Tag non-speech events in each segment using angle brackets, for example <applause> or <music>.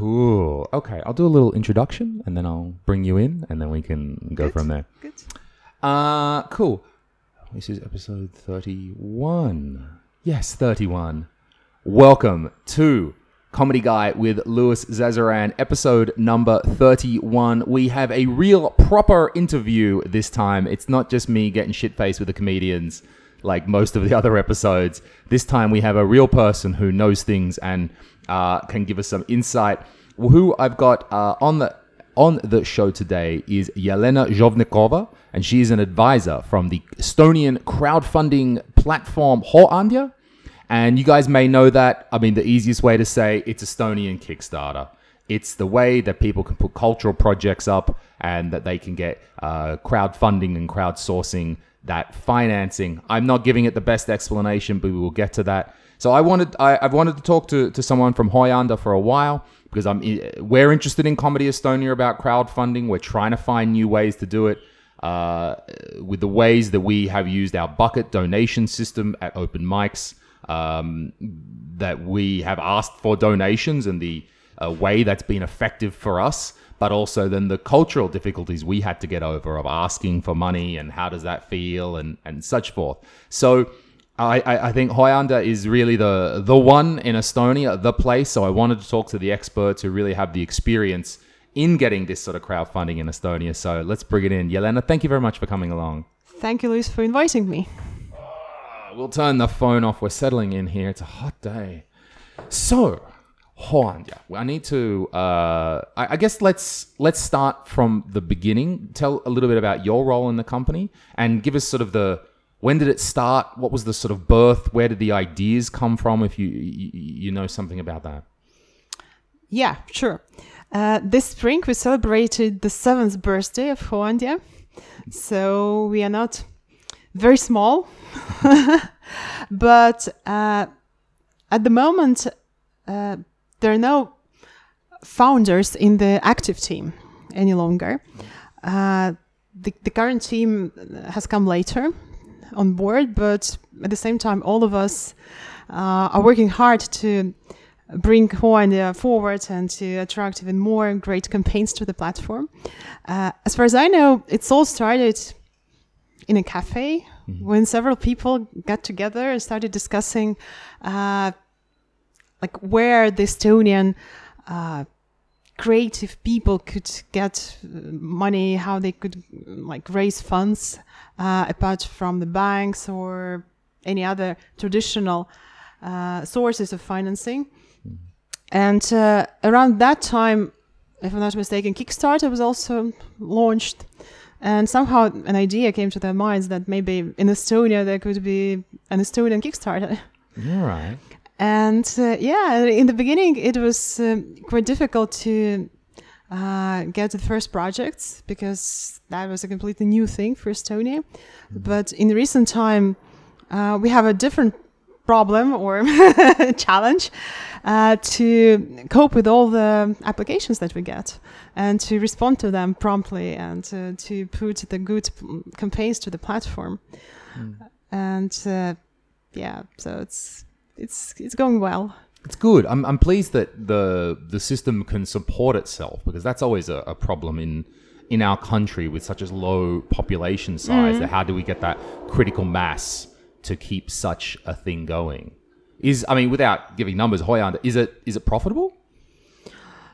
Cool. Okay, I'll do a little introduction and then I'll bring you in and then we can go Good. from there. Good. Uh, cool. This is episode 31. Yes, 31. Welcome to Comedy Guy with Louis Zazaran, episode number 31. We have a real proper interview this time. It's not just me getting shit faced with the comedians like most of the <laughs> other episodes. This time we have a real person who knows things and uh, can give us some insight. Who I've got uh, on the on the show today is Yelena Zhovnikova, and she is an advisor from the Estonian crowdfunding platform Hooandja. And you guys may know that. I mean, the easiest way to say it's Estonian Kickstarter. It's the way that people can put cultural projects up and that they can get uh, crowdfunding and crowdsourcing that financing. I'm not giving it the best explanation, but we will get to that. So I wanted I, I've wanted to talk to, to someone from Hooandja for a while because I'm we're interested in Comedy Estonia about crowdfunding. We're trying to find new ways to do it. Uh, with the ways that we have used our bucket donation system at open mics, um, that we have asked for donations and the uh, way that's been effective for us, but also then the cultural difficulties we had to get over of asking for money and how does that feel and, and such forth. So I, I, I think Hooandja is really the the one in Estonia, the place. So I wanted to talk to the experts who really have the experience in getting this sort of crowdfunding in Estonia. So let's bring it in. Yelena, thank you very much for coming along. Thank you, Luis, for inviting me. We'll turn the phone off. We're settling in here. It's a hot day. So, Hooandja, I need to. Uh, I, I guess let's let's start from the beginning. Tell a little bit about your role in the company and give us sort of the when did it start? What was the sort of birth? Where did the ideas come from? If you you, know something about that. Yeah, sure. Uh, this spring we celebrated the seventh birthday of Hooandja, so we are not very small, <laughs> but uh, at the moment uh, there are no founders in the active team any longer. Uh, the, the current team has come later on board, but at the same time, all of us uh, are working hard to bring Hooandja forward and to attract even more great campaigns to the platform. Uh, as far as I know, it's all started in a cafe when several people got together and started discussing uh, like where the Estonian uh, creative people could get uh, money, how they could like raise funds uh, apart from the banks or any other traditional uh, sources of financing. And uh, around that time, if I'm not mistaken, Kickstarter was also launched. And somehow an idea came to their minds that maybe in Estonia there could be an Estonian Kickstarter. All right. And uh, yeah, in the beginning, it was um, quite difficult to uh, get the first projects because that was a completely new thing for Estonia. But in recent time, uh, we have a different problem or <laughs> challenge uh, to cope with all the applications that we get and to respond to them promptly and uh, to put the good p- campaigns to the platform. And uh, yeah, so it's it's it's going well. It's good. I'm, I'm pleased that the the system can support itself because that's always a, a problem in in our country with such a low population size. That how do we get that critical mass to keep such a thing going? Is I mean, without giving numbers, Hooandja, is it is it profitable?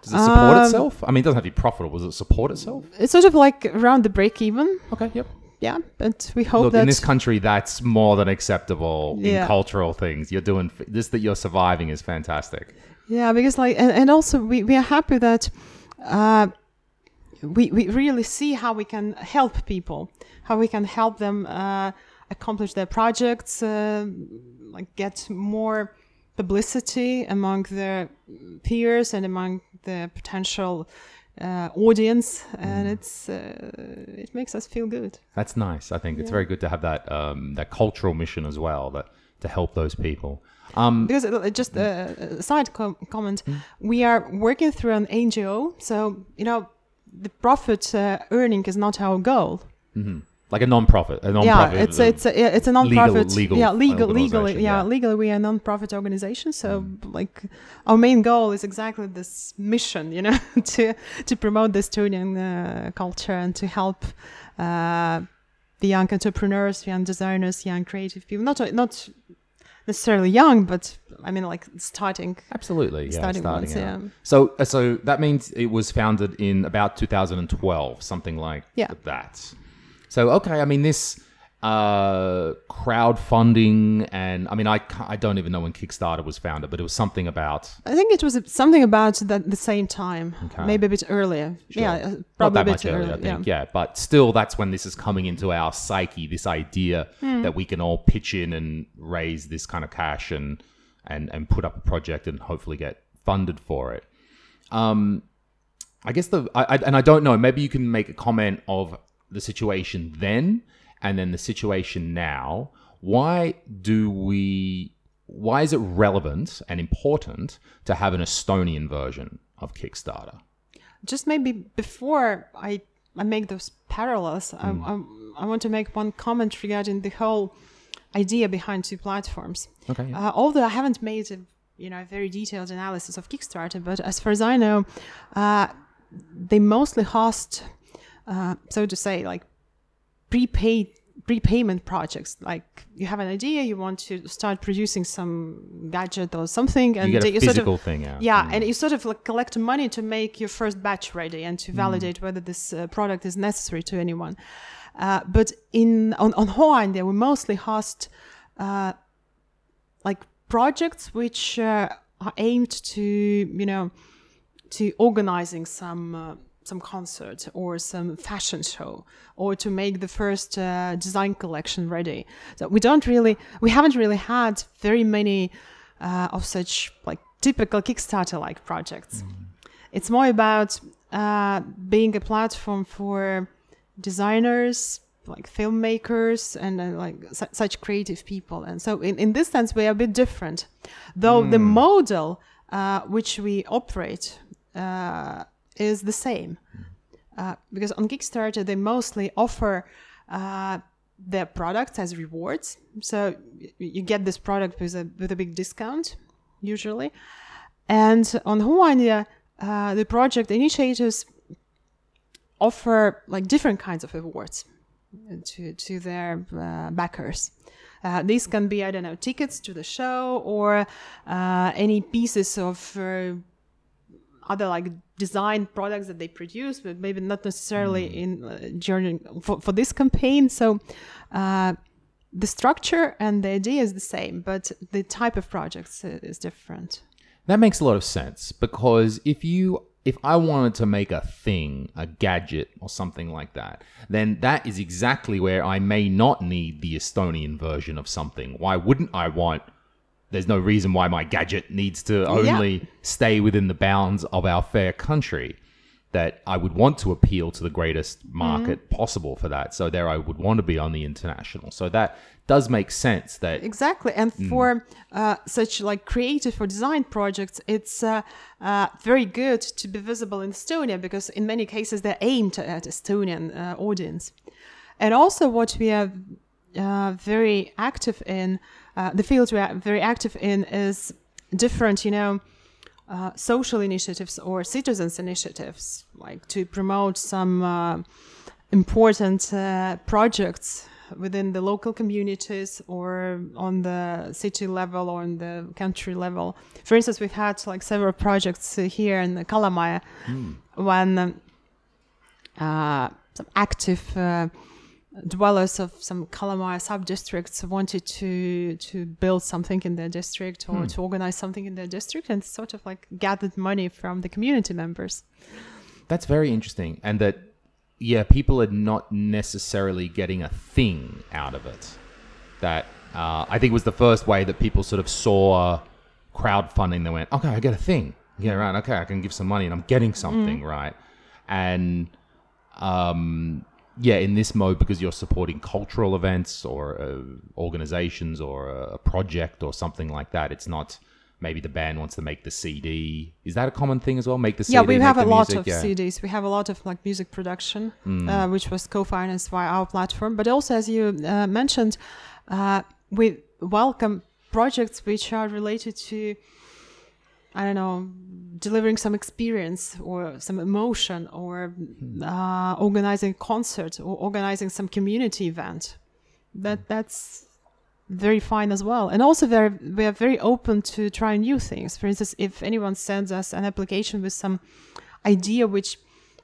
Does it support Um, itself? I mean, it doesn't have to be profitable. Does it support itself? It's sort of like around the break even. Okay, yep. Yeah, but we hope Look, that in this country, that's more than acceptable in cultural things. You're doing this that you're surviving is fantastic. Yeah, because like, and, and also we, we are happy that uh, we we really see how we can help people, how we can help them uh, accomplish their projects, uh, like get more publicity among their peers and among the potential uh, audience, and it's uh, it makes us feel good. That's nice. I think. It's very good to have that um, that cultural mission as well, that to help those people. Um, because uh, just a, a side com- comment. We are working through an ngo so you know the profit uh, earning is not our goal like a non-profit, a non-profit. yeah, it's a, it's a, yeah, it's a non-profit. legal yeah, legal, legally, yeah, yeah. Mm. legally, we are a non-profit organization. So, like, our main goal is exactly this mission, you know, <laughs> to to promote the Estonian uh, culture and to help uh, the young entrepreneurs, young designers, young creative people. Not not necessarily young, but I mean, like starting. Absolutely, yeah, Starting starting, ones, yeah. So, uh, so that means it was founded in about 2012, something like Yeah. that. So, okay, I mean, this uh, crowdfunding, and I mean, I, I don't even know when Kickstarter was founded, but it was something about I think it was something about the, the same time, Okay. maybe a bit earlier. Yeah, uh, not probably that a bit much earlier, I earlier. think. Yeah. but still, that's when this is coming into our psyche. This idea Hmm. that we can all pitch in and raise this kind of cash and and and put up a project and hopefully get funded for it. Um, I guess the I, I, and I don't know. Maybe you can make a comment of the situation then and then the situation now. Why do we? Why is it relevant and important to have an Estonian version of Kickstarter? just maybe before I I make those parallels, I, I, I want to make one comment regarding the whole idea behind two platforms. Okay. Uh, although I haven't made a you know very detailed analysis of Kickstarter, but as far as I know, uh, they mostly host, uh, so to say, like prepaid prepayment projects. Like you have an idea, you want to start producing some gadget or something, and you get a you sort of physical thing out. yeah, and you sort of like collect money to make your first batch ready and to validate whether this uh, product is necessary to anyone. Uh, but in on on Hooandja, we mostly host uh, like projects which uh, are aimed to you know to organizing some uh, some concert or some fashion show or to make the first uh, design collection ready. So we don't really we haven't really had very many uh, of such like typical Kickstarter like projects. It's more about uh, being a platform for designers like filmmakers and uh, like su- such creative people and so in, in this sense we are a bit different though the model uh, which we operate uh, is the same. Uh, because on kickstarter they mostly offer uh, their products as rewards. So you get this product with a, with a big discount usually. And on Hooandja, uh, the project initiators offer like different kinds of awards to to their uh, backers. Uh, these can be I don't know tickets to the show or uh, any pieces of uh, other like design products that they produce, but maybe not necessarily in uh, during for, for this campaign. So. Uh, the structure and the idea is the same, but the type of projects uh, is different. That makes a lot of sense because if you if I wanted to make a thing, a gadget or something like that, then that is exactly where I may not need the Estonian version of something. Why wouldn't I want there's no reason why my gadget needs to only stay within the bounds of our fair country. That I would want to appeal to the greatest market possible for that. So there I would want to be on the international. So that does make sense that Exactly, and for uh, such like creative or design projects, it's uh, uh, very good to be visible in Estonia because in many cases they're aimed at Estonian uh, audience. And also, what we are uh, very active in, uh, the field we are very active in is different, you know, uh, social initiatives or citizens initiatives, like to promote some uh, important uh, projects within the local communities or on the city level or on the country level. For instance, we've had like several projects here in Kalamaja when um, uh, some active uh, dwellers of some Kalamaja sub-districts wanted to to build something in their district or to organize something in their district and sort of like gathered money from the community members. That's very interesting. And that, yeah, people are not necessarily getting a thing out of it. That uh, I think was the first way that people sort of saw crowdfunding. They went, okay, I get a thing. Yeah, right. Okay, I can give some money and I'm getting something, right? And um, yeah, in this mode, because you're supporting cultural events or uh, organizations or a project or something like that, it's not maybe the band wants to make the CD. Is that a common thing as well? Make the CD. yeah we have a lot music? of yeah. cds we have a lot of like music production Mm. uh, which was co-financed via our platform but also as you uh, mentioned uh, we welcome projects which are related to i don't know delivering some experience or some emotion or uh, organizing a concert or organizing some community event. That that's very fine as well. And also very we are very open to try new things. For instance if anyone sends us an application with some idea which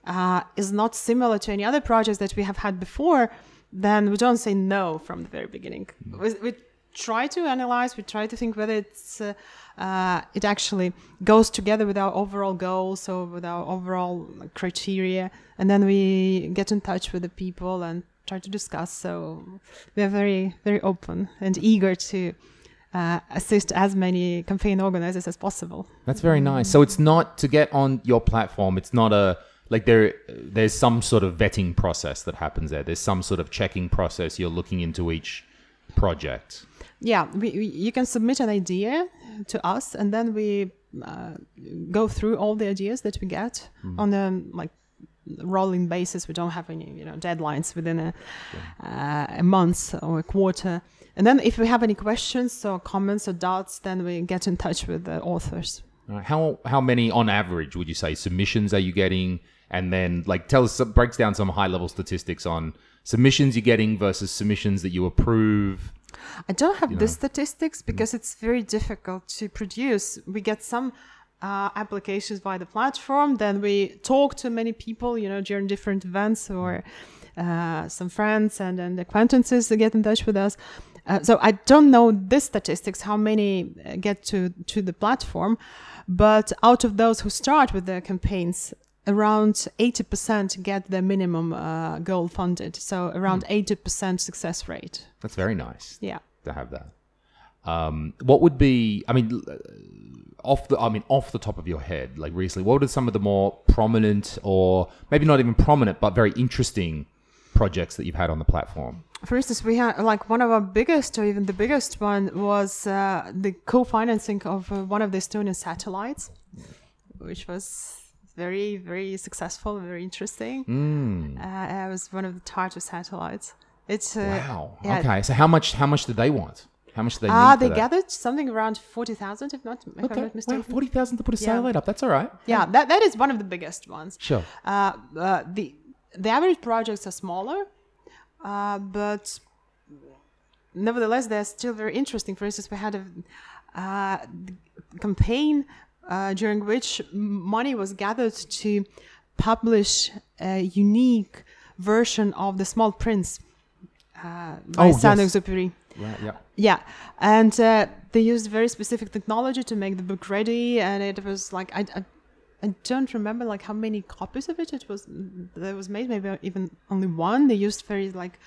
uh, is not similar to any other projects that we have had before then we don't say no from the very beginning. We, we try to analyze we try to think whether it's uh, uh, it actually goes together with our overall goals or with our overall criteria and then we get in touch with the people and try to discuss so we are very very open and eager to uh, assist as many campaign organizers as possible That's very nice. So it's not to get on your platform. It's not a like there. There's some sort of vetting process that happens there. There's some sort of checking process. You're looking into each project. yeah we, we, you can submit an idea to us and then we uh, go through all the ideas that we get on a like rolling basis we don't have any you know deadlines within a, uh, a month or a quarter and then if we have any questions or comments or doubts then we get in touch with the authors right. How how many on average would you say submissions are you getting? And then like tell us breaks down some high level statistics on submissions you're getting versus submissions that you approve. I don't have you the know. statistics because it's very difficult to produce. We get some uh, applications via the platform, then we talk to many people, you know, during different events or uh, some friends and, and acquaintances to get in touch with us. Uh, so I don't know the statistics, how many uh, get to, to the platform, but out of those who start with their campaigns, around 80% get the minimum uh, goal funded. So around 80% success rate. That's very nice. Yeah. to have that. Um, what would be? I mean, uh, off the I mean, off the top of your head, like recently, what are some of the more prominent, or maybe not even prominent, but very interesting projects that you've had on the platform? For instance, we had like one of our biggest, or even the biggest one, was uh, the co-financing of uh, one of the Estonian satellites, which was very, very successful, very interesting. Mm. Uh, it was one of the Tartu satellites. It's uh, Wow. yeah. Okay. So how much? How much did they want? How much did they need? Ah, they gathered something around forty thousand, if not, if I'm Okay. not Wow, mistaken. forty thousand to put a Yeah. satellite up. That's all right. Yeah, that, that is one of the biggest ones. Sure. Uh, uh, the the average projects are smaller, uh, but nevertheless they're still very interesting. For instance, we had a uh, campaign uh, during which money was gathered to publish a unique version of the Small Prince uh, by Oh, yes. Saint-Exupéry. Right. Yeah. Yeah, and uh, they used very specific technology to make the book ready, and it was like I, I, I don't remember like how many copies of it it was that was made. Maybe even only one. They used very like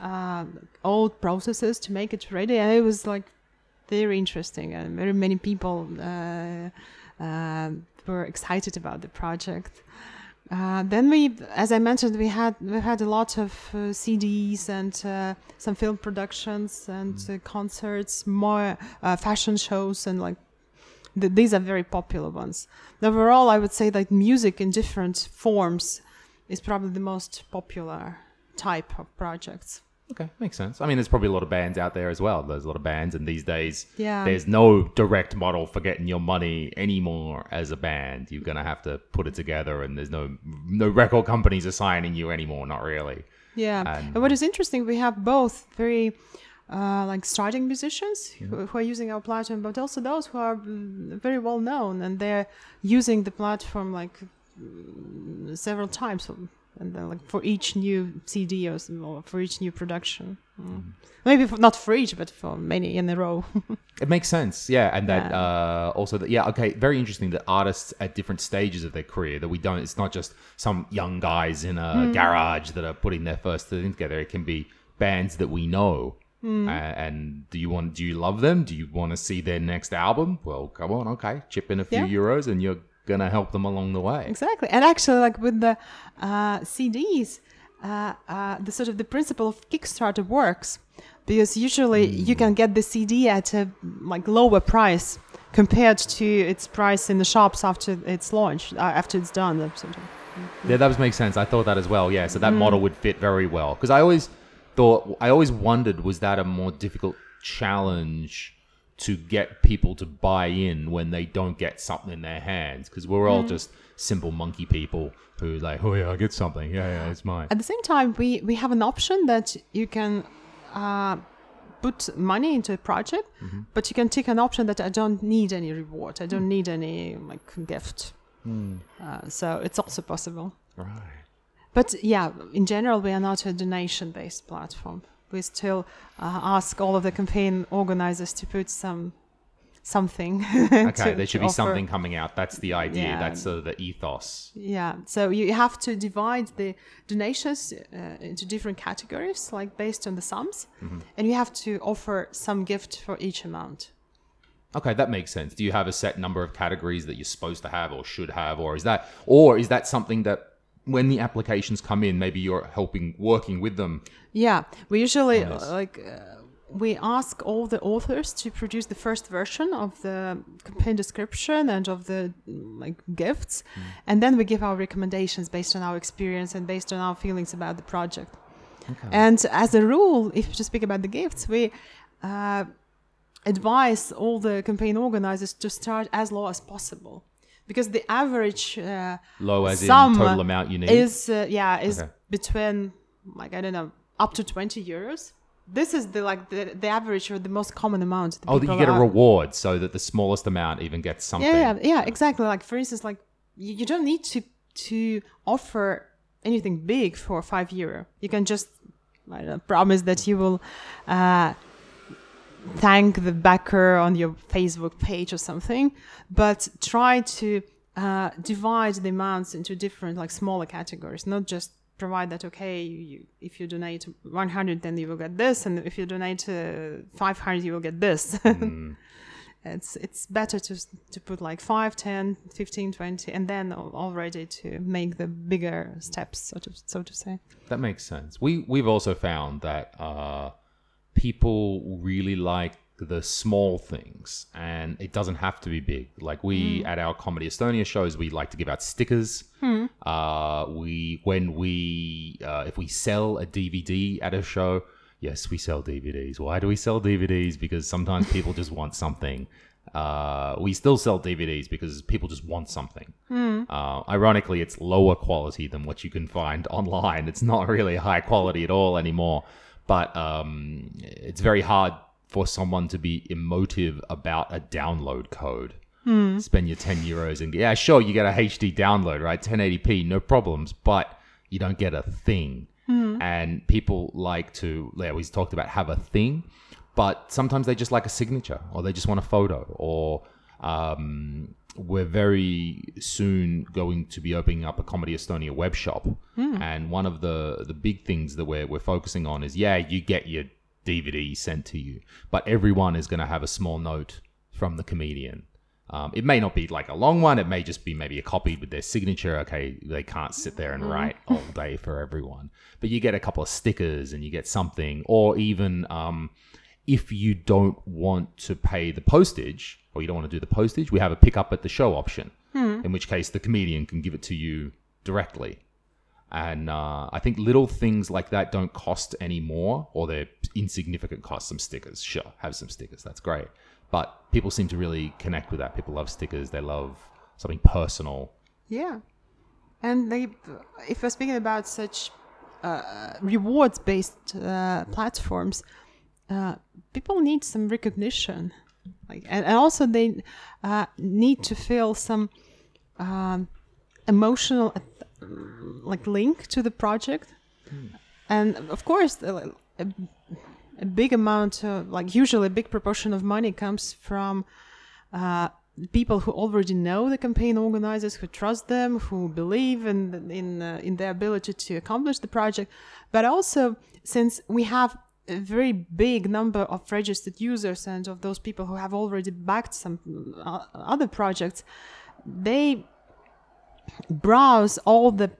uh, old processes to make it ready, and it was like very interesting, and very many people uh, were excited about the project. Uh, then we, as I mentioned, we had we had a lot of uh, CDs and uh, some film productions and uh, concerts, more uh, fashion shows, and like th- these are very popular ones. Overall, I would say that music in different forms is probably the most popular type of projects. Okay, makes sense. I mean, there's probably a lot of bands out there as well. There's a lot of bands, and these days, Yeah. there's no direct model for getting your money anymore as a band. You're gonna have to put it together, and there's no no record companies assigning you anymore. Not really. Yeah, And- and what is interesting, we have both very uh, like starting musicians who, who are using our platform, but also those who are mm, very well known and they're using the platform like mm, several times, and then like for each new CD or, or for each new production. Mm. Maybe for, not for each, but for many in a row. <laughs> It makes sense, yeah, and that Yeah. uh, also that yeah, okay, very interesting that artists at different stages of their career that we don't. It's not just some young guys in a Hmm. garage that are putting their first thing together. It can be bands that we know. Hmm. Uh, and do you want? Do you love them? Do you want to see their next album? Well, come on, okay, chip in a few Yeah. euros, and you're gonna help them along the way. Exactly, and actually, like with the uh, CDs, uh, uh, the sort of the principle of Kickstarter works because usually you can get the CD at a like lower price compared to its price in the shops after it's launched, uh, after it's done. sort of. Yeah, that makes sense. I thought that as well. Yeah, so that Mm. model would fit very well because I always thought I always wondered was that a more difficult challenge to get people to buy in when they don't get something in their hands because we're Mm. all just simple monkey people who like oh yeah I get something yeah yeah it's mine. At the same time, we, we have an option that you can uh, put money into a project, Mm-hmm. but you can take an option that I don't need any reward. I don't need any like gift. Hmm. Uh, so it's also possible. Right. But yeah, in general, we are not a donation based platform. We still uh, ask all of the campaign organizers to put some something. <laughs> Okay, there should be something coming out. That's the idea. Yeah. That's sort of the ethos. Yeah, so you have to divide the donations uh, into different categories, like based on the sums, Mm-hmm. and you have to offer some gift for each amount. Okay, that makes sense. Do you have a set number of categories that you're supposed to have or should have, or is that, or is that something that when the applications come in, maybe you're helping, working with them? Yeah, we usually uh, like uh, we ask all the authors to produce the first version of the campaign description and of the mm, like gifts, Hmm. and then we give our recommendations based on our experience and based on our feelings about the project. Okay. And as a rule, if to speak about the gifts, we uh, advise all the campaign organizers to start as low as possible, because the average uh, Low as in total amount you need. is uh, yeah is Okay. between like I don't know up to twenty euros. This is the like the, the average or the most common amount. that oh, that you get a are- reward so that the smallest amount even gets something. yeah, yeah, yeah, exactly. Like for instance, like you, you don't need to to offer anything big for five euro. You can just I don't know, promise that you will uh, thank the backer on your Facebook page or something, but try to uh, divide the amounts into different like smaller categories, not just provide that okay you, if you donate 100 then you will get this and if you donate uh, 500 you will get this. <laughs> It's it's better to to put like 5 10 15 20 and then already to make the bigger steps so to so to say. That makes sense. We we've also found that uh, people really like the small things, and it doesn't have to be big. Like we at our Comedy Estonia shows, we like to give out stickers. Uh, we when we uh, if we sell a DVD at a show, yes, we sell DVDs. Why do we sell DVDs? Because sometimes <laughs> people just want something. Uh, we still sell DVDs because people just want something. Uh, ironically, it's lower quality than what you can find <laughs> online. It's not really high quality at all anymore. But um, it's very hard for someone to be emotive about a download code. Spend your 10 euros and yeah, sure, you get a HD download, right? 1080p, no problems, but you don't get a thing. And people like to, yeah, we talked about have a thing, but sometimes they just like a signature or they just want a photo or um, we're very soon going to be opening up a Comedy Estonia web shop. And one of the, the big things that we're, we're focusing on is, yeah, you get your DVD sent to you, but everyone is going to have a small note from the comedian. Um, it may not be like a long one. It may just be maybe a copy with their signature. Okay, they can't sit there and write all day for everyone, but you get a couple of stickers and you get something, or even um, if you don't want to pay the postage or you don't want to do the postage, we have a pick up at the show option. In which case, the comedian can give it to you directly. And uh, I think little things like that don't cost any more, or they're insignificant cost. Some stickers, sure, have some stickers. That's great. But people seem to really connect with that. People love stickers. They love something personal. Yeah, and they, if we're speaking about such uh, rewards-based uh, platforms, uh, people need some recognition, like, and, and also they uh, need to feel some um, emotional, like link to the project, and of course, a, a big amount, of, like usually a big proportion of money comes from uh, people who already know the campaign organizers, who trust them, who believe in in uh, in their ability to accomplish the project. But also, since we have a very big number of registered users and of those people who have already backed some uh, other projects, they browse all the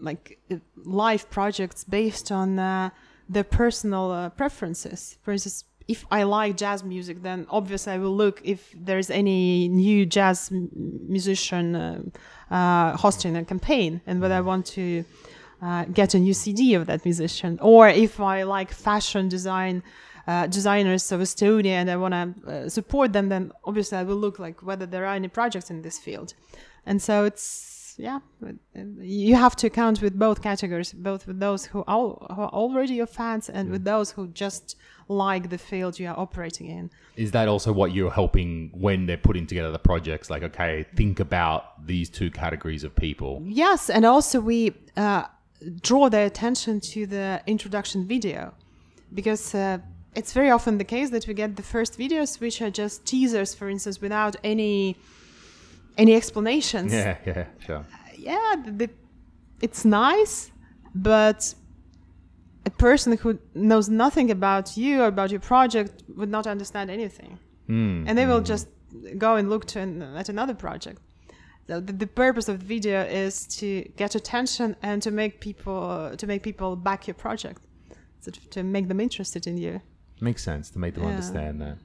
like live projects based on uh, their personal uh, preferences. For instance, if I like jazz music, then obviously I will look if there's any new jazz musician uh, uh, hosting a campaign, and whether I want to uh, get a new CD of that musician, or if I like fashion design. Uh, designers of Estonia and I want to uh, support them, then obviously I will look like whether there are any projects in this field, and so it's yeah, you have to account with both categories, both with those who are, who are already your fans and with those who just like the field you are operating in. Is that also what you're helping when they're putting together the projects? Like, okay, think about these two categories of people. Yes, and also we uh, draw their attention to the introduction video because uh, it's very often the case that we get the first videos which are just teasers, for instance, without any any explanations. Yeah, yeah, sure. yeah, the, the, it's nice, but a person who knows nothing about you or about your project would not understand anything, Hmm. and they will just go and look to an, at another project. So the, the purpose of the video is to get attention and to make people to make people back your project, so to, to make them interested in you. Makes sense to make them Yeah. understand that.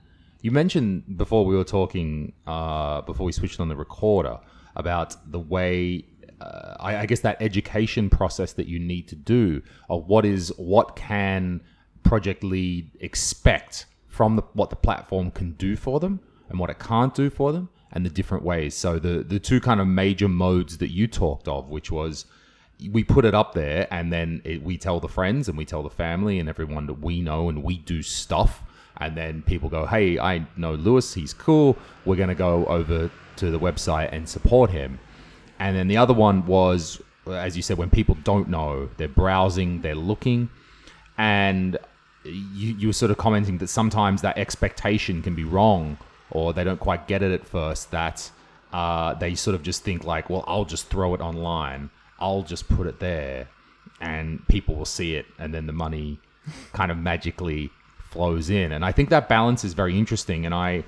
You mentioned before we were talking, uh, before we switched on the recorder, about the way, uh, I, I guess, that education process that you need to do, of what is, what can project lead expect from the, what the platform can do for them and what it can't do for them, and the different ways. So the the two kind of major modes that you talked of, which was we put it up there and then it, we tell the friends and we tell the family and everyone that we know and we do stuff and then people go hey i know lewis he's cool. We're going to go over to the website and support him. And then the other one was as you said when people don't know they're browsing they're looking. And you, you were sort of commenting that sometimes that expectation can be wrong or they don't quite get it at first that uh, they sort of just think like well i'll just throw it online. I'll just put it there. And people will see it and then the money kind of magically flows in and i think that balance is very interesting and i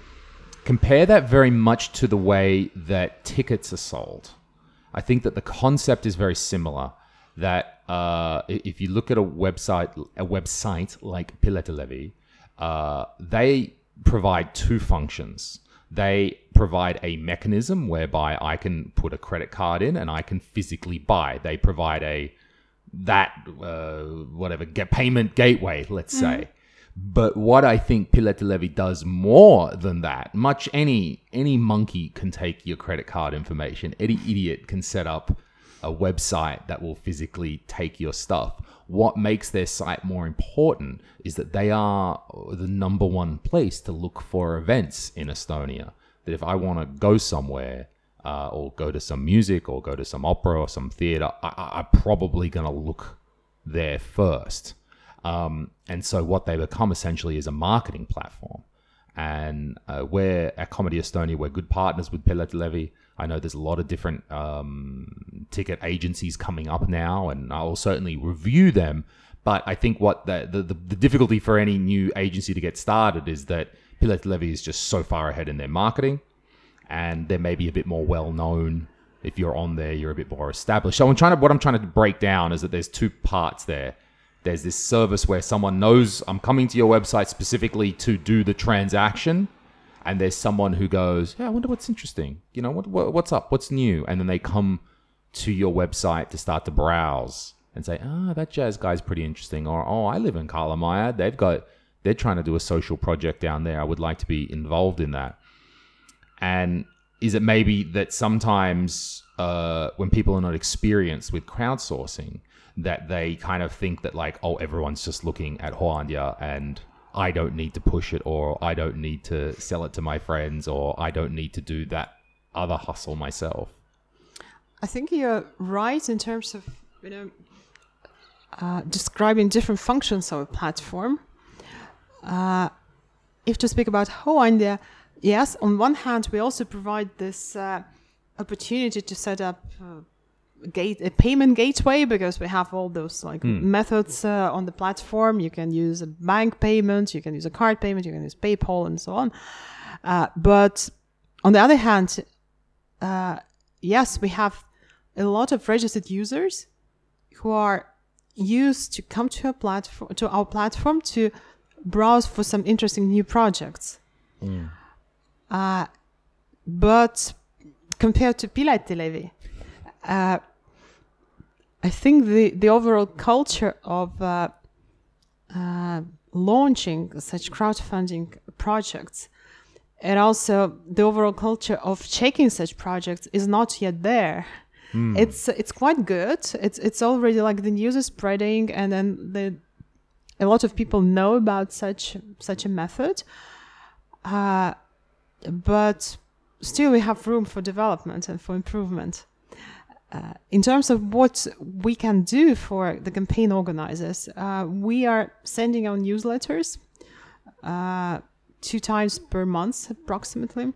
compare that very much to the way that tickets are sold I think that the concept is very similar. That uh, if you look at a website, a website like Piletilevi, uh, they provide two functions. They provide a mechanism whereby I can put a credit card in and I can physically buy. They provide a that uh, whatever get payment gateway, let's say. But what I think Piletilevi does more than that, much any any monkey can take your credit card information. Any idiot can set up a website that will physically take your stuff. What makes their site more important is that they are the number one place to look for events in Estonia. That if I want to go somewhere, uh, or go to some music, or go to some opera or some theater, I, I'm probably going to look there first. Um, and so what they become essentially is a marketing platform. And uh, we're at Comedy Estonia, we're good partners with Piletilevi. I know there's a lot of different um, ticket agencies coming up now, and I'll certainly review them. But I think what the, the, the, the difficulty for any new agency to get started is that Piletilevi is just so far ahead in their marketing, and they're maybe a bit more well known. If you're on there, you're a bit more established. So I'm trying to what I'm trying to break down is that there's two parts there there's this service where someone knows I'm coming to your website specifically to do the transaction, and there's someone who goes, "Yeah, I wonder what's interesting. You know, what, what what's up? What's new?" And then they come to your website to start to browse and say, "Ah, that jazz guy's pretty interesting," or "Oh, I live in Kalamaja. They've got they're trying to do a social project down there. I would like to be involved in that." And is it maybe that sometimes uh, when people are not experienced with crowdsourcing, that they kind of think that like, oh, everyone's just looking at Hooandja and I don't need to push it, or I don't need to sell it to my friends, or I don't need to do that other hustle myself. I think you're right in terms of you know uh, describing different functions of a platform. Uh, if to speak about Hooandja, yes, on one hand, we also provide this uh, opportunity to set up uh, gate a payment gateway because we have all those like methods uh, on the platform. You can use a bank payment, you can use a card payment, you can use PayPal, and so on. Uh, but on the other hand, uh, yes, we have a lot of registered users who are used to come to a platform to our platform to browse for some interesting new projects. Mm. Uh, but compared to Piletilevi, uh, I think the, the overall culture of uh, uh, launching such crowdfunding projects and also the overall culture of checking such projects is not yet there. It's it's quite good. It's it's already like the news is spreading, and then the a lot of people know about such such a method. Uh, but still, we have room for development and for improvement. Uh, in terms of what we can do for the campaign organizers, uh, we are sending out newsletters uh, two times per month, approximately.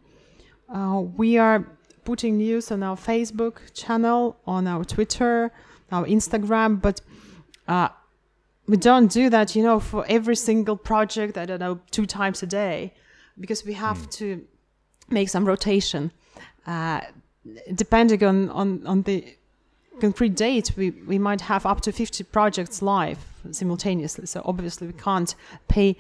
Uh, we are putting news on our Facebook channel, on our Twitter, our Instagram, but uh, we don't do that, you know, for every single project. I don't know, two times a day, because we have to make some rotation. Uh, depending on, on, on the concrete date, we, we might have up to 50 projects live simultaneously. So obviously, we can't pay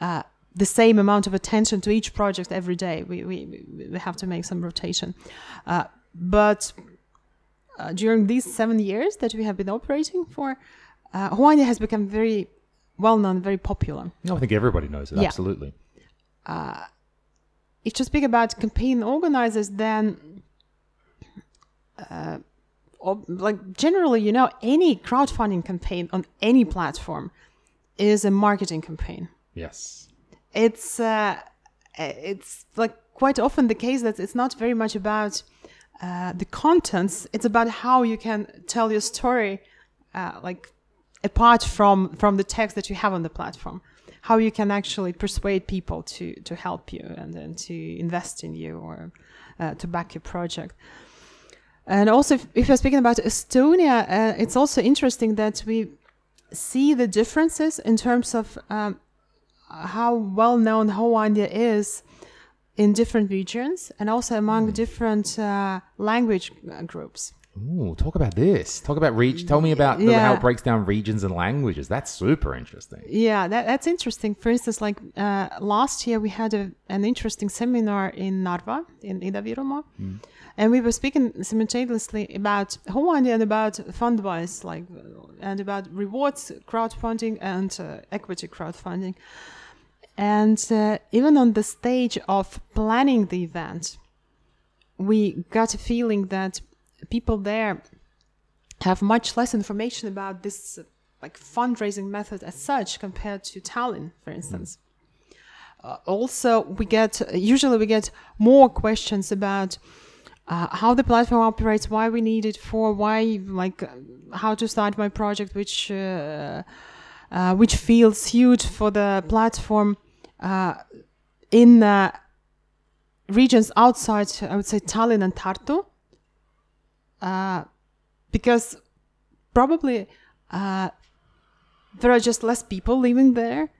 uh, the same amount of attention to each project every day. We, we, we have to make some rotation. Uh, but uh, during these seven years that we have been operating for, uh, Hooandja has become very well known, very popular. No, I think everybody knows it. Yeah. Absolutely. if you speak about campaign organizers, then uh, ob- like generally, you know, any crowdfunding campaign on any platform is a marketing campaign. Yes. It's uh, it's like quite often the case that it's not very much about uh, the contents. It's about how you can tell your story, uh, like apart from from the text that you have on the platform how you can actually persuade people to to help you and then to invest in you or uh, to back your project and also if, if you're speaking about estonia uh, it's also interesting that we see the differences in terms of um, how well known Hooandja is in different regions and also among different uh, language uh, groups Ooh, talk about this. Talk about reach. Tell me about the, how it breaks down regions and languages. That's super interesting. Yeah, that, that's interesting. For instance, like uh, last year, we had a, an interesting seminar in Narva, in Ida-Virumaa, and we were speaking simultaneously about Hooandja and about Fundwise, like, and about rewards crowdfunding and uh, equity crowdfunding. And uh, even on the stage of planning the event, we got a feeling that people there have much less information about this like fundraising method as such compared to Tallinn, for instance. Uh, also, we get usually we get more questions about uh, how the platform operates, why we need it for, why like how to start my project, which uh, uh, which fields suit for the platform uh, in uh, regions outside, I would say Tallinn and Tartu, uh, because probably uh, there are just less people living there.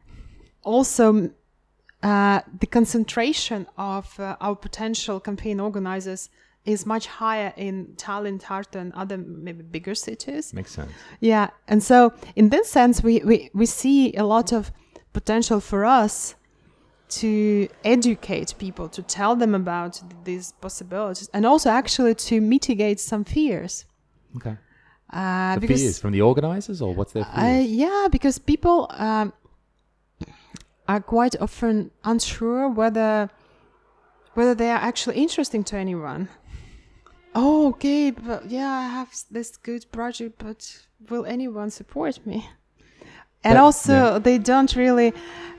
Also, uh, the concentration of uh, our potential campaign organizers is much higher in Tallinn, Tartu, and other maybe bigger cities. Makes sense. Yeah, and so in this sense, we, we, we see a lot of potential for us to educate people, to tell them about these possibilities, and also actually to mitigate some fears. Okay. Uh, The fears from the organizers, or what's their fears? uh, yeah, because people um, are quite often unsure whether whether they are actually interesting to anyone. Oh, okay, but yeah, I have this good project, but will anyone support me? And That- also, yeah. they don't really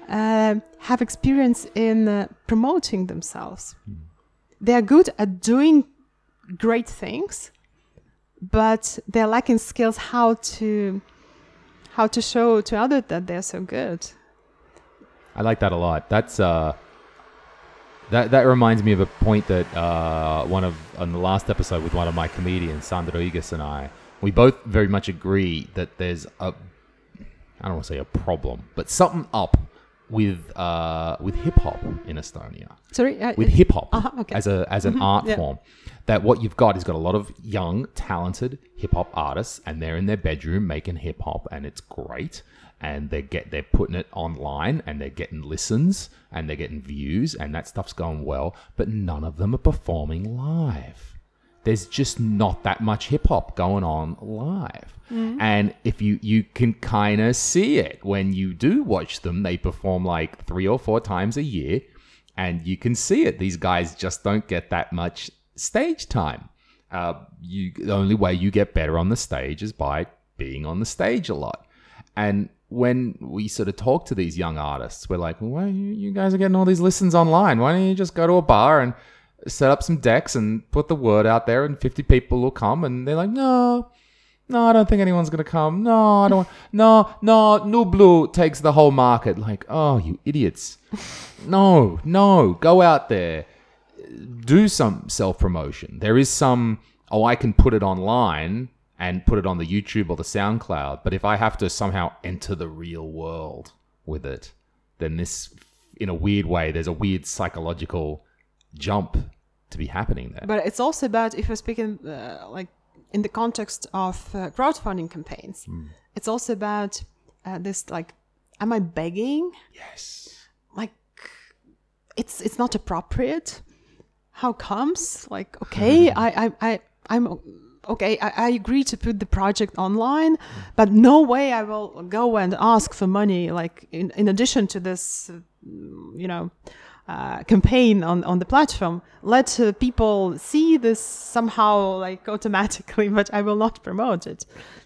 uh, have experience in uh, promoting themselves. They are good at doing great things, but they're lacking skills how to how to show to others that they're so good. I like that a lot. That's uh, that that reminds me of a point that uh, one of on the last episode with one of my comedians, Sandro Igas and I, we both very much agree that there's a I don't want to say a problem, but something up with uh, with hip hop in Estonia. Sorry, uh, with hip hop Uh-huh, okay. as a as an art yeah. form. That what you've got is got a lot of young, talented hip hop artists, and they're in their bedroom making hip hop, and it's great. and they get they're putting it online and they're getting listens and they're getting views and that stuff's going well, but none of them are performing live. There's just not that much hip hop going on live. And if you you can kind of see it when you do watch them, they perform like 3 or 4 times a year and you can see it. These guys just don't get that much stage time. Uh, you the only way you get better on the stage is by being on the stage a lot. And when we sort of talk to these young artists, we're like, "Why you, you guys are getting all these listens online? Why don't you just go to a bar and set up some decks and put the word out there, and fifty people will come?" And they're like, "No." No, I don't think anyone's gonna come. No, I don't. No, no, New Blue takes the whole market. Like, oh, you idiots! No, no, go out there, do some self promotion. There is some. Oh, I can put it online and put it on the YouTube or the SoundCloud. But if I have to somehow enter the real world with it, then this, in a weird way, there's a weird psychological jump to be happening there. But it's also about if we're speaking uh, like in the context of uh, crowdfunding campaigns, it's also about uh, this like, am I begging? yes. Like, it's it's not appropriate. How comes? Like, okay, <laughs> I I I I'm okay. I, I agree to put the project online, but no way I will go and ask for money. Like in in addition to this, you know. Uh, campaign on, on the platform let uh, people see this somehow like automatically <laughs> but i will not promote it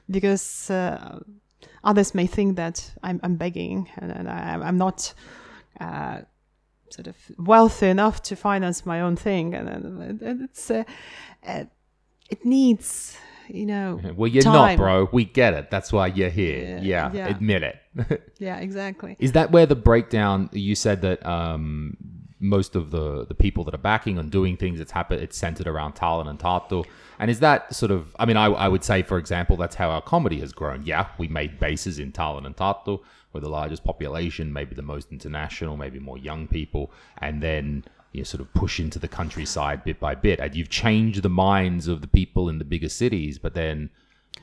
because uh, others may think that i'm, I'm begging and, and I, i'm not uh, sort of wealthy enough to finance my own thing. And, and, it's uh, it needs you know <laughs> Well, you're not, bro. We get it. That's why you're here. Yeah, Yeah, yeah. admit it. <laughs> yeah exactly Is that where the breakdown? You said that um, most of the the people that are backing and doing things, it's happen. It's centered around Tallinn and Tartu. And is that sort of? I mean, I, I would say, for example, that's how our comedy has grown. Yeah, we made bases in Tallinn and Tartu. We're the largest population, maybe the most international, maybe more young people, and then you sort of push into the countryside bit by bit. And you've changed the minds of the people in the bigger cities, but then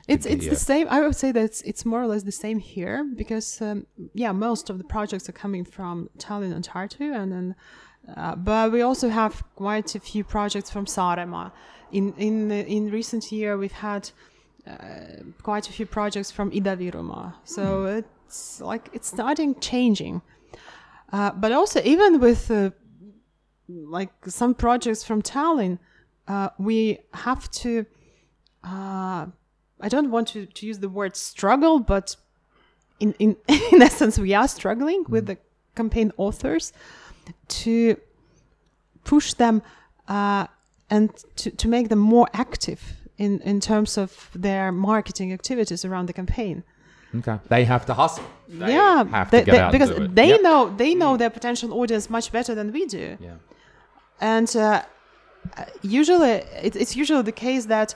it's it's yeah. the same i would say that it's, it's more or less the same here because um, yeah most of the projects are coming from tallinn and tartu and then uh, but we also have quite a few projects from Saaremaa. In in in recent year, we've had uh, quite a few projects from Ida-Virumaa. So it's like it's starting changing. Uh, but also, even with uh, like some projects from Tallinn, uh, we have to. Uh, I don't want to, to use the word struggle, but in, in, <laughs> in essence, we are struggling with the campaign authors to push them uh, and to, to make them more active in, in terms of their marketing activities around the campaign. Okay, they have to hustle. They yeah, have they- get they- out because and do it. they Yep. know they know their potential audience much better than we do. Yeah. And uh, uh, usually, it, it's usually the case that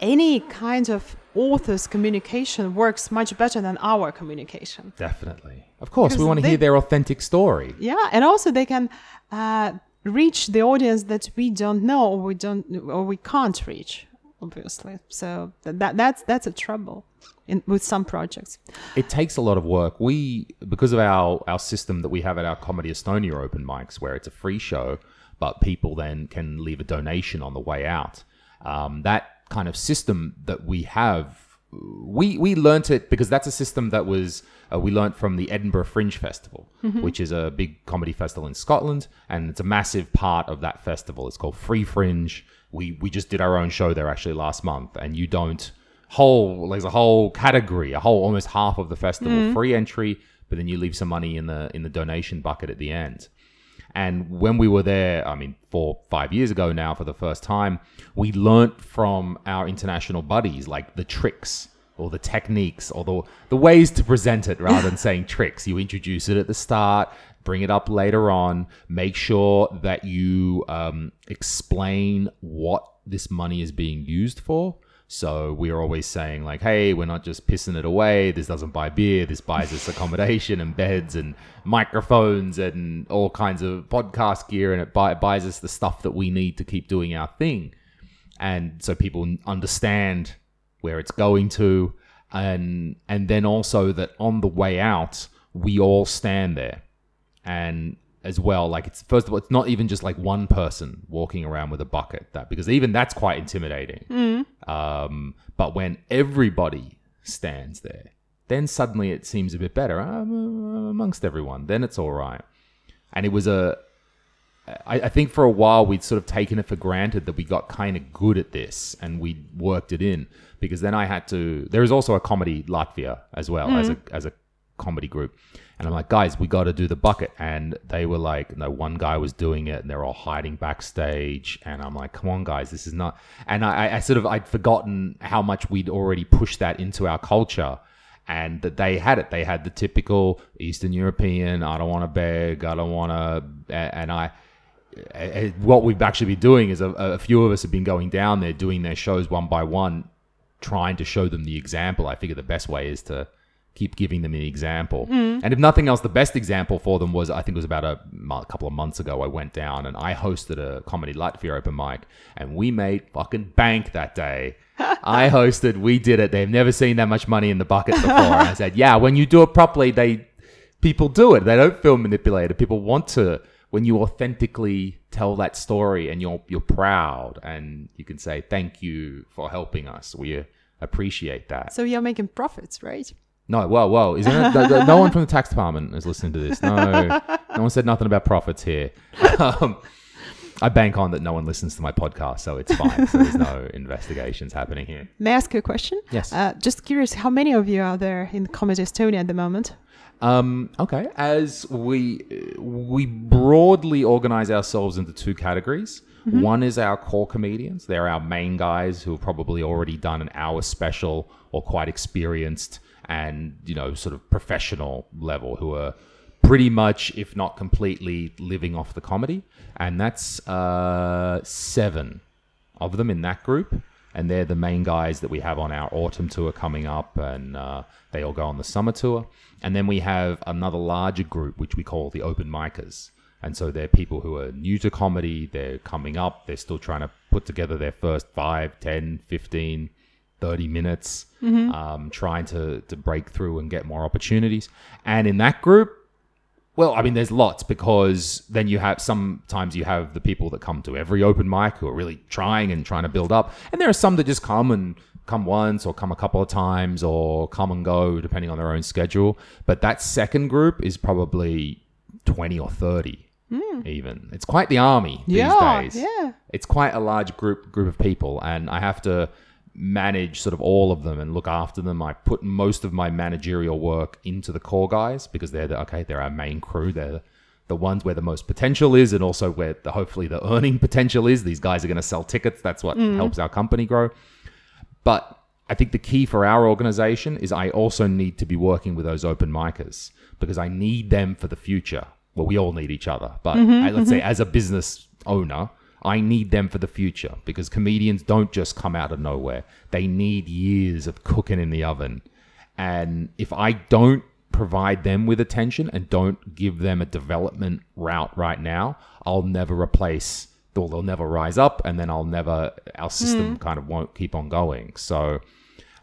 any kind of author's communication works much better than our communication. Definitely. Of course, we want to they- hear their authentic story. Yeah, and also they can uh, reach the audience that we don't know or we don't or we can't reach. Obviously, so that, that that's that's a trouble in with some projects. It takes a lot of work. We, because of our, our system that we have at our Comedy Estonia open mics, where it's a free show, but people then can leave a donation on the way out. Um, that kind of system that we have, we we learnt it because that's a system that was uh, we learnt from the Edinburgh Fringe Festival, which is a big comedy festival in Scotland, and it's a massive part of that festival. It's called Free Fringe. We we just did our own show there actually last month, and you don't whole there's a whole category, a whole almost half of the festival mm-hmm. free entry, but then you leave some money in the in the donation bucket at the end. And when we were there, I mean, four, five years ago now for the first time, we learnt from our international buddies like the tricks or the techniques or the, the ways to present it rather than <laughs> saying tricks. You introduce it at the start, bring it up later on, make sure that you um, explain what this money is being used for. So we're always saying like, hey, we're not just pissing it away. This doesn't buy beer. This buys us accommodation and beds and microphones and all kinds of podcast gear, and it buy, buys us the stuff that we need to keep doing our thing. And so people understand where it's going to. and and then also that on the way out we all stand there and as well like it's first of all it's not even just like one person walking around with a bucket that because even that's quite intimidating. Um, but when everybody stands there then suddenly it seems a bit better. Um, amongst everyone. Then it's all right. And it was a I, I think for a while we'd sort of taken it for granted that we got kind of good at this and we worked it in because then I had to. There is also a comedy Latvia as well as a as a comedy group, and I'm like, guys, we got to do the bucket, and they were like, no, one guy was doing it, and they're all hiding backstage, and I'm like, come on, guys, this is not. And I, I sort of I'd forgotten how much we'd already pushed that into our culture and that they had it. They had the typical Eastern European. I don't want to beg. I don't want to. And I, what we've actually been doing is a, a few of us have been going down there, doing their shows one by one, trying to show them the example. I figure the best way is to keep giving them the example. Hmm. And if nothing else, the best example for them was I think it was about a, mo- couple of months ago. I went down and I hosted a comedy light Latvia open mic, and we made fucking bank that day. <laughs> I hosted, we did it. They've never seen that much money in the bucket before. And I said, yeah, when you do it properly, they people do it. They don't feel manipulated. People want to when you authentically tell that story and you're you're proud and you can say thank you for helping us. We appreciate that. So you're making profits, right? No, whoa, whoa! Isn't it? no, one from the tax department is listening to this. No, no one said nothing about profits here. Um, I bank on that no one listens to my podcast, so it's fine. So there's no <laughs> investigations happening here. May I ask you a question? Yes. Uh, just curious, how many of you are there in Comedy Estonia at the moment? Um, okay, as we we broadly organize ourselves into two categories. One is our core comedians. They're our main guys who have probably already done an hour special or quite experienced and you know sort of professional level who are pretty much, if not completely, living off the comedy. And that's uh, seven of them in that group. And they're the main guys that we have on our autumn tour coming up, and uh, they all go on the summer tour. And then we have another larger group, which we call the open micers. And so they're people who are new to comedy, they're coming up, they're still trying to put together their first 5, 10, 15, 30 minutes, um, trying to, to break through and get more opportunities. And in that group, well, I mean, there's lots because then you have sometimes you have the people that come to every open mic who are really trying and trying to build up, and there are some that just come and come once or come a couple of times or come and go depending on their own schedule. But that second group is probably twenty or thirty, even. It's quite the army these yeah, days yeah. it's quite a large group group of people and i have to manage sort of all of them and look after them. I put most of my managerial work into the core guys because they're the okay they're our main crew. They're the ones where the most potential is and also where the, hopefully the earning <laughs> potential is. These guys are going to sell tickets. That's what mm. helps our company grow. But I think the key for our organization is I also need to be working with those open micers because I need them for the future. Well, we all need each other, but mm-hmm, I- let's say mm-hmm. as a business owner, I need them for the future because comedians don't just come out of nowhere. They need years of cooking in the oven. And if I don't provide them with attention and don't give them a development route right now, I'll never replace or they'll never rise up and then I'll never our system kind of won't keep on going. So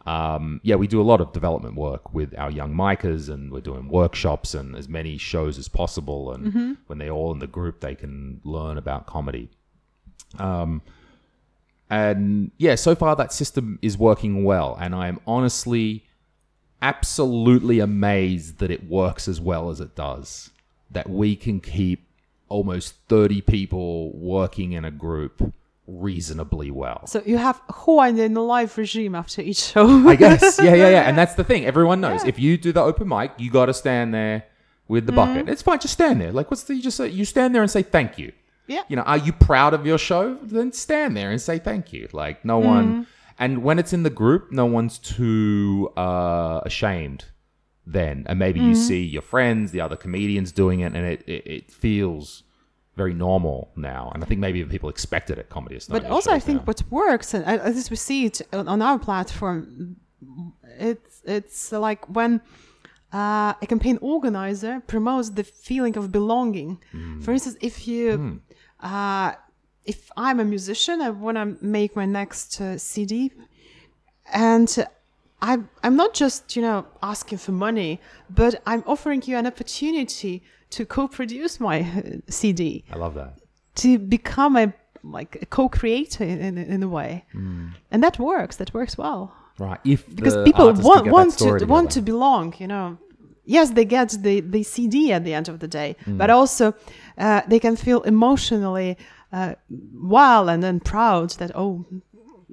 um, yeah, we do a lot of development work with our young micers and we're doing workshops and as many shows as possible and when they're all in the group they can learn about comedy. Um, and yeah, so far that system is working well, and I am honestly absolutely amazed that it works as well as it does. That we can keep almost 30 people working in a group reasonably well. So you have Juan in the live regime after each show. I guess. <laughs> Yeah, yeah, yeah. And that's the thing. Everyone knows if you do the open mic, you got to stand there with the bucket. It's fine. Just stand there. Like, what's the, you just say, you stand there and say thank you. Yeah. You know, are you proud of your show? Then stand there and say thank you. Like, no one, and when it's in the group, no one's too uh, ashamed then. And maybe you see your friends, the other comedians doing it, and it, it, it feels very normal now. And I think maybe people expect it at Comedy Estonia But also, I think now. what works, and at least we see it on on our platform, it's it's like when uh, a campaign organizer promotes the feeling of belonging. For instance, if you, uh, if I'm a musician, I want to make my next uh, CD, and I'm I'm not just you know asking for money, but I'm offering you an opportunity to co-produce my uh, CD, I love that. to become a like a co-creator in in, a way, and that works. That works well Right. If because people want want to want to belong. You know, yes, they get the the CD at the end of the day, Mm. but also uh, they can feel emotionally uh, well and then proud that oh,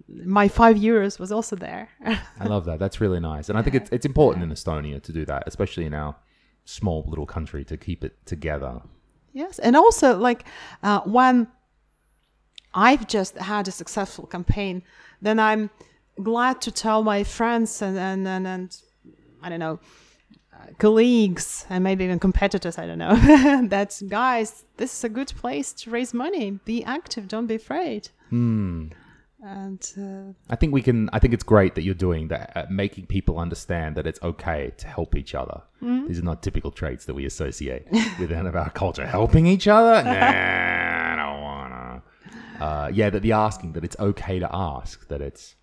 my five years was also there. I love that. That's really nice, and I think it's it's important in Estonia to do that, especially in our small little country, to keep it together. Yes, and also like uh, when I've just had a successful campaign, then I'm glad to tell my friends and and and, and I don't know colleagues and maybe even competitors. I don't know <laughs> that guys, this is a good place to raise money. Be active. Don't be afraid. And uh, I think we can. I think it's great that you're doing that, uh, making people understand that it's okay to help each other. These are not typical traits that we associate <laughs> with any of our culture. Helping each other? <laughs> Nah, I don't wanna. Uh, yeah, that the asking that it's okay to ask that it's.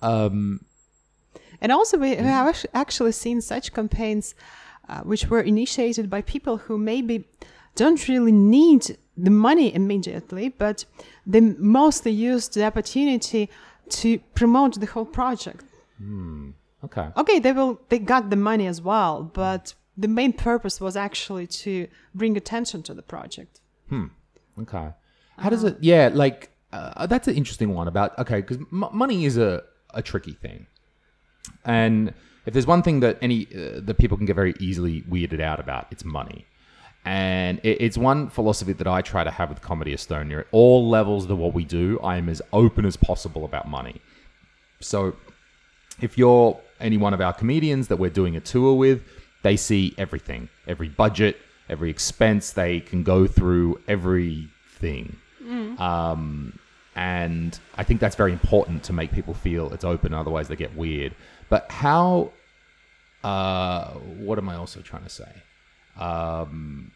Um, And also, we, we have actually seen such campaigns uh, which were initiated by people who maybe don't really need the money immediately, but they mostly used the opportunity to promote the whole project. okay. Okay, they will they got the money as well, but the main purpose was actually to bring attention to the project. Hmm. Okay. How does it? Yeah, like uh, that's an interesting one about okay, because m- money is a a tricky thing, and if there's one thing that any uh, that people can get very easily weirded out about, it's money. And it, it's one philosophy that I try to have with Comedy Estonia. At all levels of what we do, I am as open as possible about money. So if you're any one of our comedians that we're doing a tour with, they see everything, every budget, every expense. They can go through everything. Um, and I think that's very important to make people feel it's open. Otherwise, they get weird. But how? Uh, what am I also trying to say? Um,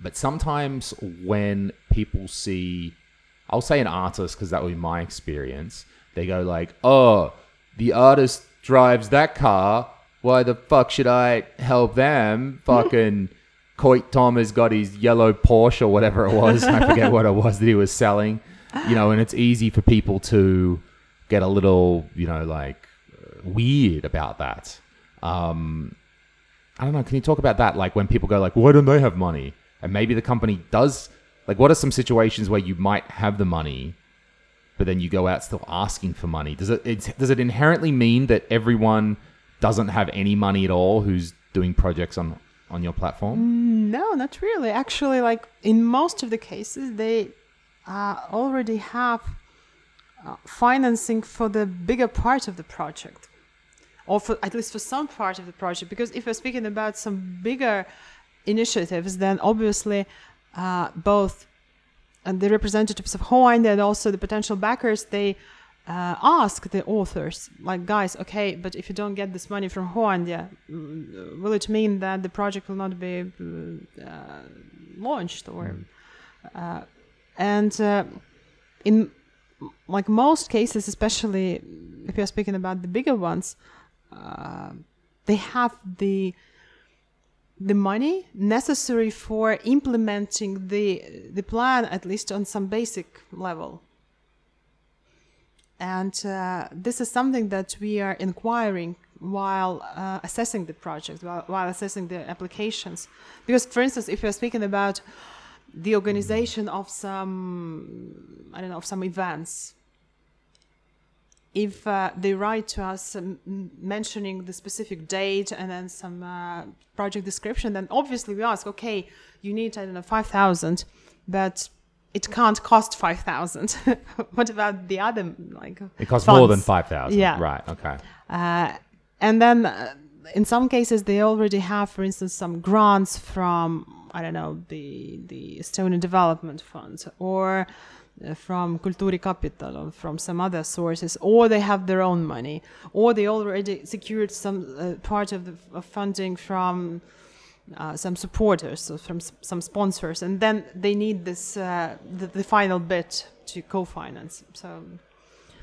but sometimes when people see, I'll say an artist because that would be my experience. They go like, "Oh, the artist drives that car. Why the fuck should I help them?" <laughs> Fucking Koit Toome has got his yellow Porsche or whatever it was. I forget what it was that he was selling. You know, and it's easy for people to get a little, you know, like weird about that. Um, I don't know. Can you talk about that? Like when people go like, "Why don't they have money?" And maybe the company does. Like, what are some situations where you might have the money, but then you go out still asking for money? Does it it's, does it inherently mean that everyone doesn't have any money at all who's doing projects on on your platform? No, not really. Actually, like in most of the cases, they uh, already have uh, financing for the bigger part of the project, or for at least for some part of the project. Because if we're speaking about some bigger initiatives, then obviously uh, both the representatives of Hooandja and also the potential backers they uh, ask the authors like guys okay but if you don't get this money from Hooandja mm, will it mean that the project will not be uh, launched or uh, and uh, in like most cases especially if you're speaking about the bigger ones uh, they have the the money necessary for implementing the the plan at least on some basic level. And uh, this is something that we are inquiring while uh, assessing the project while, while assessing the applications. Because for instance if you're speaking about the organization of some i don't know of some events if uh, they write to us um, mentioning the specific date and then some uh, project description, then obviously we ask, okay, you need I don't know five thousand, but it can't cost five thousand. <laughs> what about the other like? It costs more than five thousand. Yeah. Right. Okay. Uh, and then uh, in some cases they already have, for instance, some grants from I don't know the the Estonian Development Fund or from Kultuurkapital or from some other sources, or they have their own money, or they already secured some uh, part of the of funding from uh, some supporters, so from s- some sponsors, and then they need this uh, the, the final bit to co-finance. So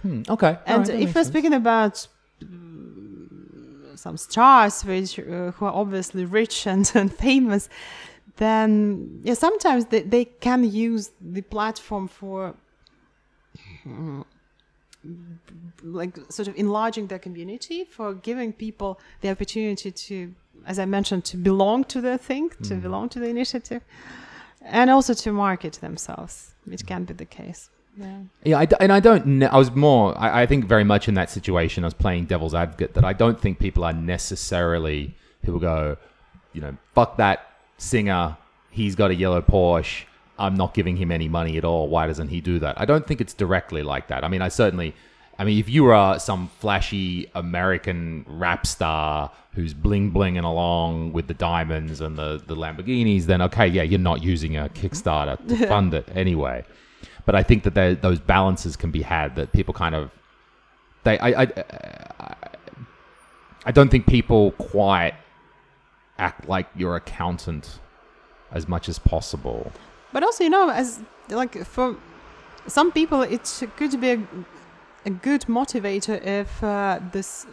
Hmm, okay. And that if we're sense. speaking about mm, some stars which uh, who are obviously rich and, <laughs> and famous, then yeah, sometimes they, they can use the platform for mm, like sort of enlarging their community, for giving people the opportunity to, as I mentioned, to belong to the thing, to Mm. belong to the initiative, and also to market themselves, which can be the case. Yeah. Yeah, I and I don't. Ne- I was more. I, I think very much in that situation. I was playing devil's advocate that I don't think people are necessarily. People go, you know, fuck that singer. He's got a yellow Porsche. I'm not giving him any money at all. Why doesn't he do that? I don't think it's directly like that. I mean, I certainly. I mean, if you are some flashy American rap star who's bling blinging along with the diamonds and the, the Lamborghinis, then okay, yeah, you're not using a Kickstarter to <laughs> fund it anyway but I think that those balances can be had. That people kind of they I, I I I don't think people quite act like your accountant as much as possible. But also, you know, as like for some people, it could be a, a good motivator if uh, this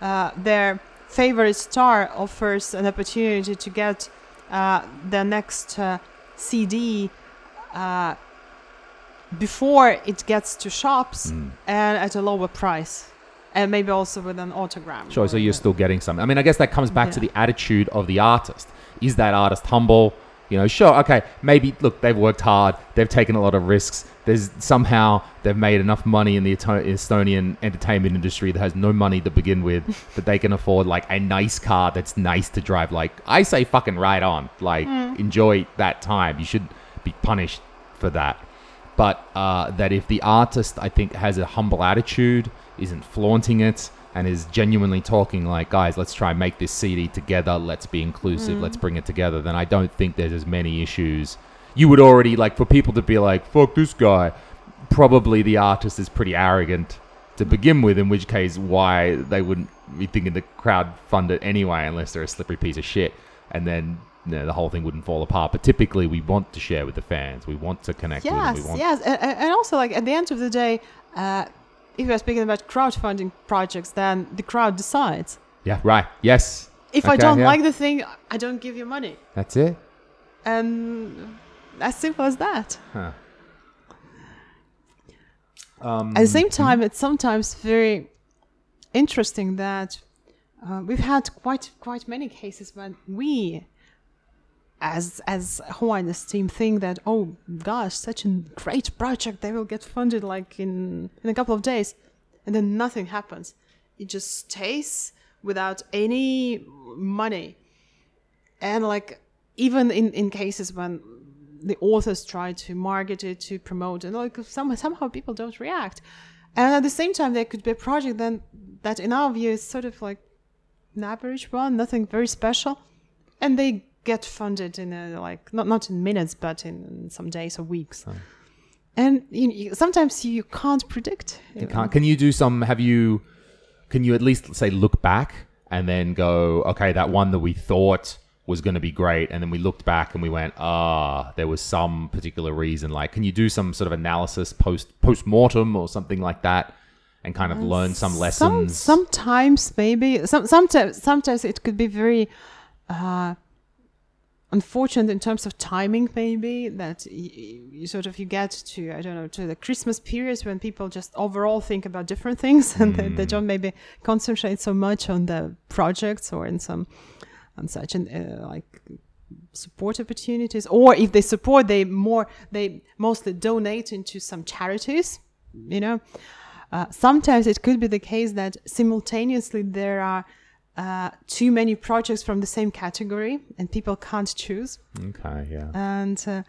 uh, their favorite star offers an opportunity to get uh, their next uh, CD uh, before it gets to shops Mm. and at a lower price, and maybe also with an autogram. Sure, so you're still getting something. I mean, I guess that comes back to the attitude of the artist. Is that artist humble? You know, sure, okay, maybe look, they've worked hard, they've taken a lot of risks. There's somehow they've made enough money in the Estonian entertainment industry that has no money to begin with <laughs> that they can afford like a nice car that's nice to drive. Like I say, fucking right on. Like enjoy that time. You shouldn't be punished for that but uh, that if the artist I think has a humble attitude, isn't flaunting it, and is genuinely talking like, guys, let's try and make this CD together. Let's be inclusive. Let's bring it together. Then I don't think there's as many issues. You would already like for people to be like, fuck this guy. Probably the artist is pretty arrogant to begin with. In which case, why they wouldn't be thinking the crowd fund it anyway, unless they're a slippery piece of shit. And then you know, the whole thing wouldn't fall apart. But typically, we want to share with the fans. We want to connect with them. Yes, We want yes, and, and and also like at the end of the day, uh, if you're speaking about crowdfunding projects, then the crowd decides. Yeah, right. Yes. If I don't yeah. like the thing, I don't give you money, That's it. and as simple as that. Huh. Um, At the same time, it's sometimes very interesting that uh, we've had quite quite many cases when we, as as Hooandja's team, think that oh gosh, such a great project, they will get funded like in in a couple of days, and then nothing happens. It just stays without any money, and like even in in cases when the authors try to market it to promote and like some, somehow people don't react. And at the same time there could be a project then that in our view is sort of like an average one nothing very special. And they get funded in a like not not in minutes but in some days or weeks and you, you, sometimes you can't predict You can't. Can you do some? Have you? Can you at least say look back and then go? Okay, that one that we thought was going to be great, and then we looked back and we went, ah, there was some particular reason. Like, can you do some sort of analysis post post mortem or something like that, and kind of learn some Some, lessons? sometimes maybe some sometimes sometimes it could be very uh, unfortunate in terms of timing. Maybe that y- y- you sort of you get to I don't know to the Christmas periods when people just overall think about different things <laughs> and they, they don't maybe concentrate so much on the projects or in some on such and uh, like support opportunities or if they support they more they mostly donate into some charities you know uh, sometimes it could be the case that simultaneously there are uh, too many projects from the same category and people can't choose okay, yeah. and uh,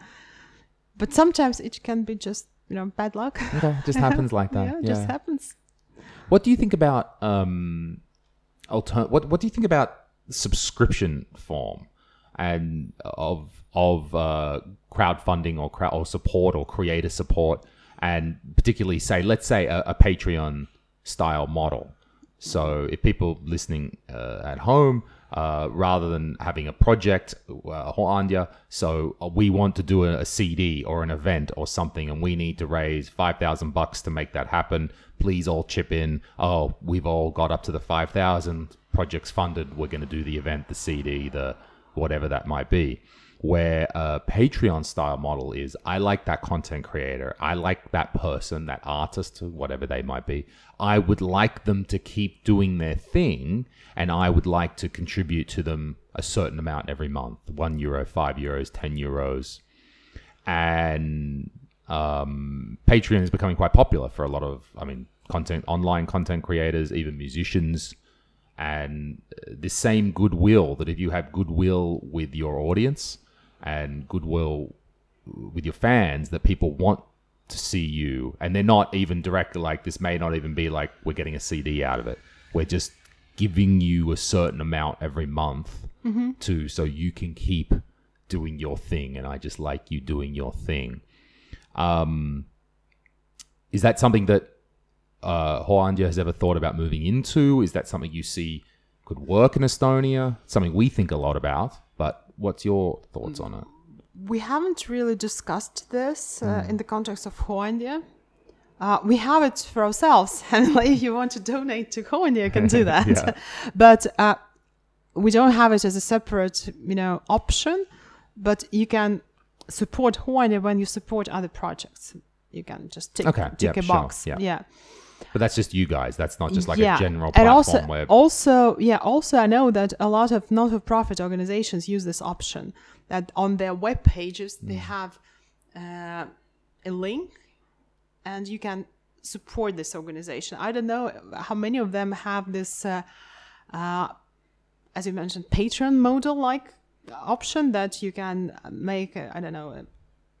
but sometimes it can be just you know bad luck Okay, just happens like <laughs> that. yeah, it just happens What do you think about um, alter- What What do you think about subscription form and of of uh, crowdfunding or crowd or support or creator support, and particularly say, let's say a, a Patreon style model. So if people listening uh, at home uh, rather than having a project, uh. So uh, we want to do a, a CD or an event or something, and we need to raise five thousand bucks to make that happen. Please all chip in. Oh, we've all got up to the five thousand. Projects funded. We're going to do the event, the CD, the whatever that might be. Where a Patreon style model is, I like that content creator. I like that person, that artist, whatever they might be. I would like them to keep doing their thing, and I would like to contribute to them a certain amount every month one euro, five euros, 10 euros. And um, Patreon is becoming quite popular for a lot of, I mean, content, online content creators, even musicians and the same goodwill that if you have goodwill with your audience and goodwill with your fans that people want to see you and they're not even directly like this may not even be like we're getting a cd out of it we're just giving you a certain amount every month to so you can keep doing your thing and i just like you doing your thing um is that something that uh, has ever thought about moving into? Is that something you see could work in Estonia? Something we think a lot about, but what's your thoughts on it? We haven't really discussed this uh, Hmm. in the context of Hooandja. Uh, we have it for ourselves, <laughs> and like, if you want to donate to Hooandja, you can do <laughs> that. Yeah. <laughs> But uh, we don't have it as a separate, you know, option. But you can support Hooandja when you support other projects. You can just tick, Okay, tick yeah, a sure, box. yeah. yeah. But that's just you guys. That's not just like yeah. a general and platform also, where also, yeah, also I know that a lot of not-for-profit organizations use this option. That on their web pages they Mm. have uh, a link, and you can support this organization. I don't know how many of them have this, uh, uh, as you mentioned, Patreon model-like option that you can make. I I don't know a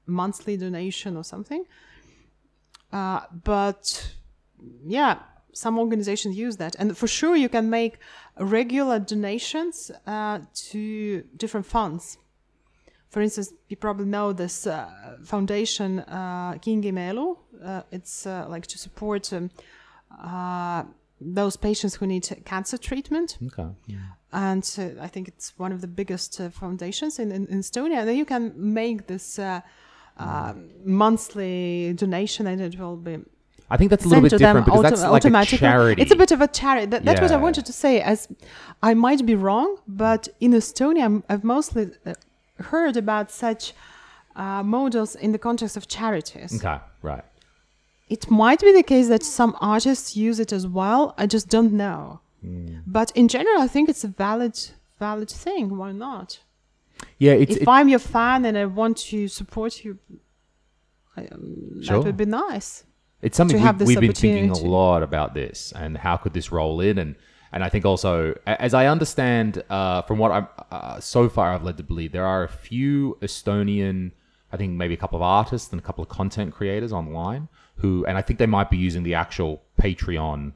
monthly donation or something. Uh, but yeah, some organizations use that, and for sure you can make regular donations uh, to different funds. For instance, you probably know this uh, foundation, uh, Kingitud Elu. Uh, it's uh, like to support um, uh, those patients who need cancer treatment okay. and uh, I think it's one of the biggest uh, foundations in, in, in Estonia. And then you can make this monthly donation, and it will be I think that's a little bit different because auto- that's like a charity. It's a bit of a charity. That, that's what I wanted to say. As I might be wrong, but in Estonia, I'm- I've mostly uh, heard about such uh, models in the context of charities. okay, right. It might be the case that some artists use it as well. I just don't know. Hmm. But in general, I think it's a valid valid thing. Why not? Yeah, it's if it- I'm your fan and I want to support you, I, um, Sure. that would be nice. it's something to we've, this we've been thinking a lot about this and how could this roll in and and I think also as I understand uh, from what I'm uh, so far I've led to believe there are a few Estonian I think maybe a couple of artists and a couple of content creators online who and I think they might be using the actual Patreon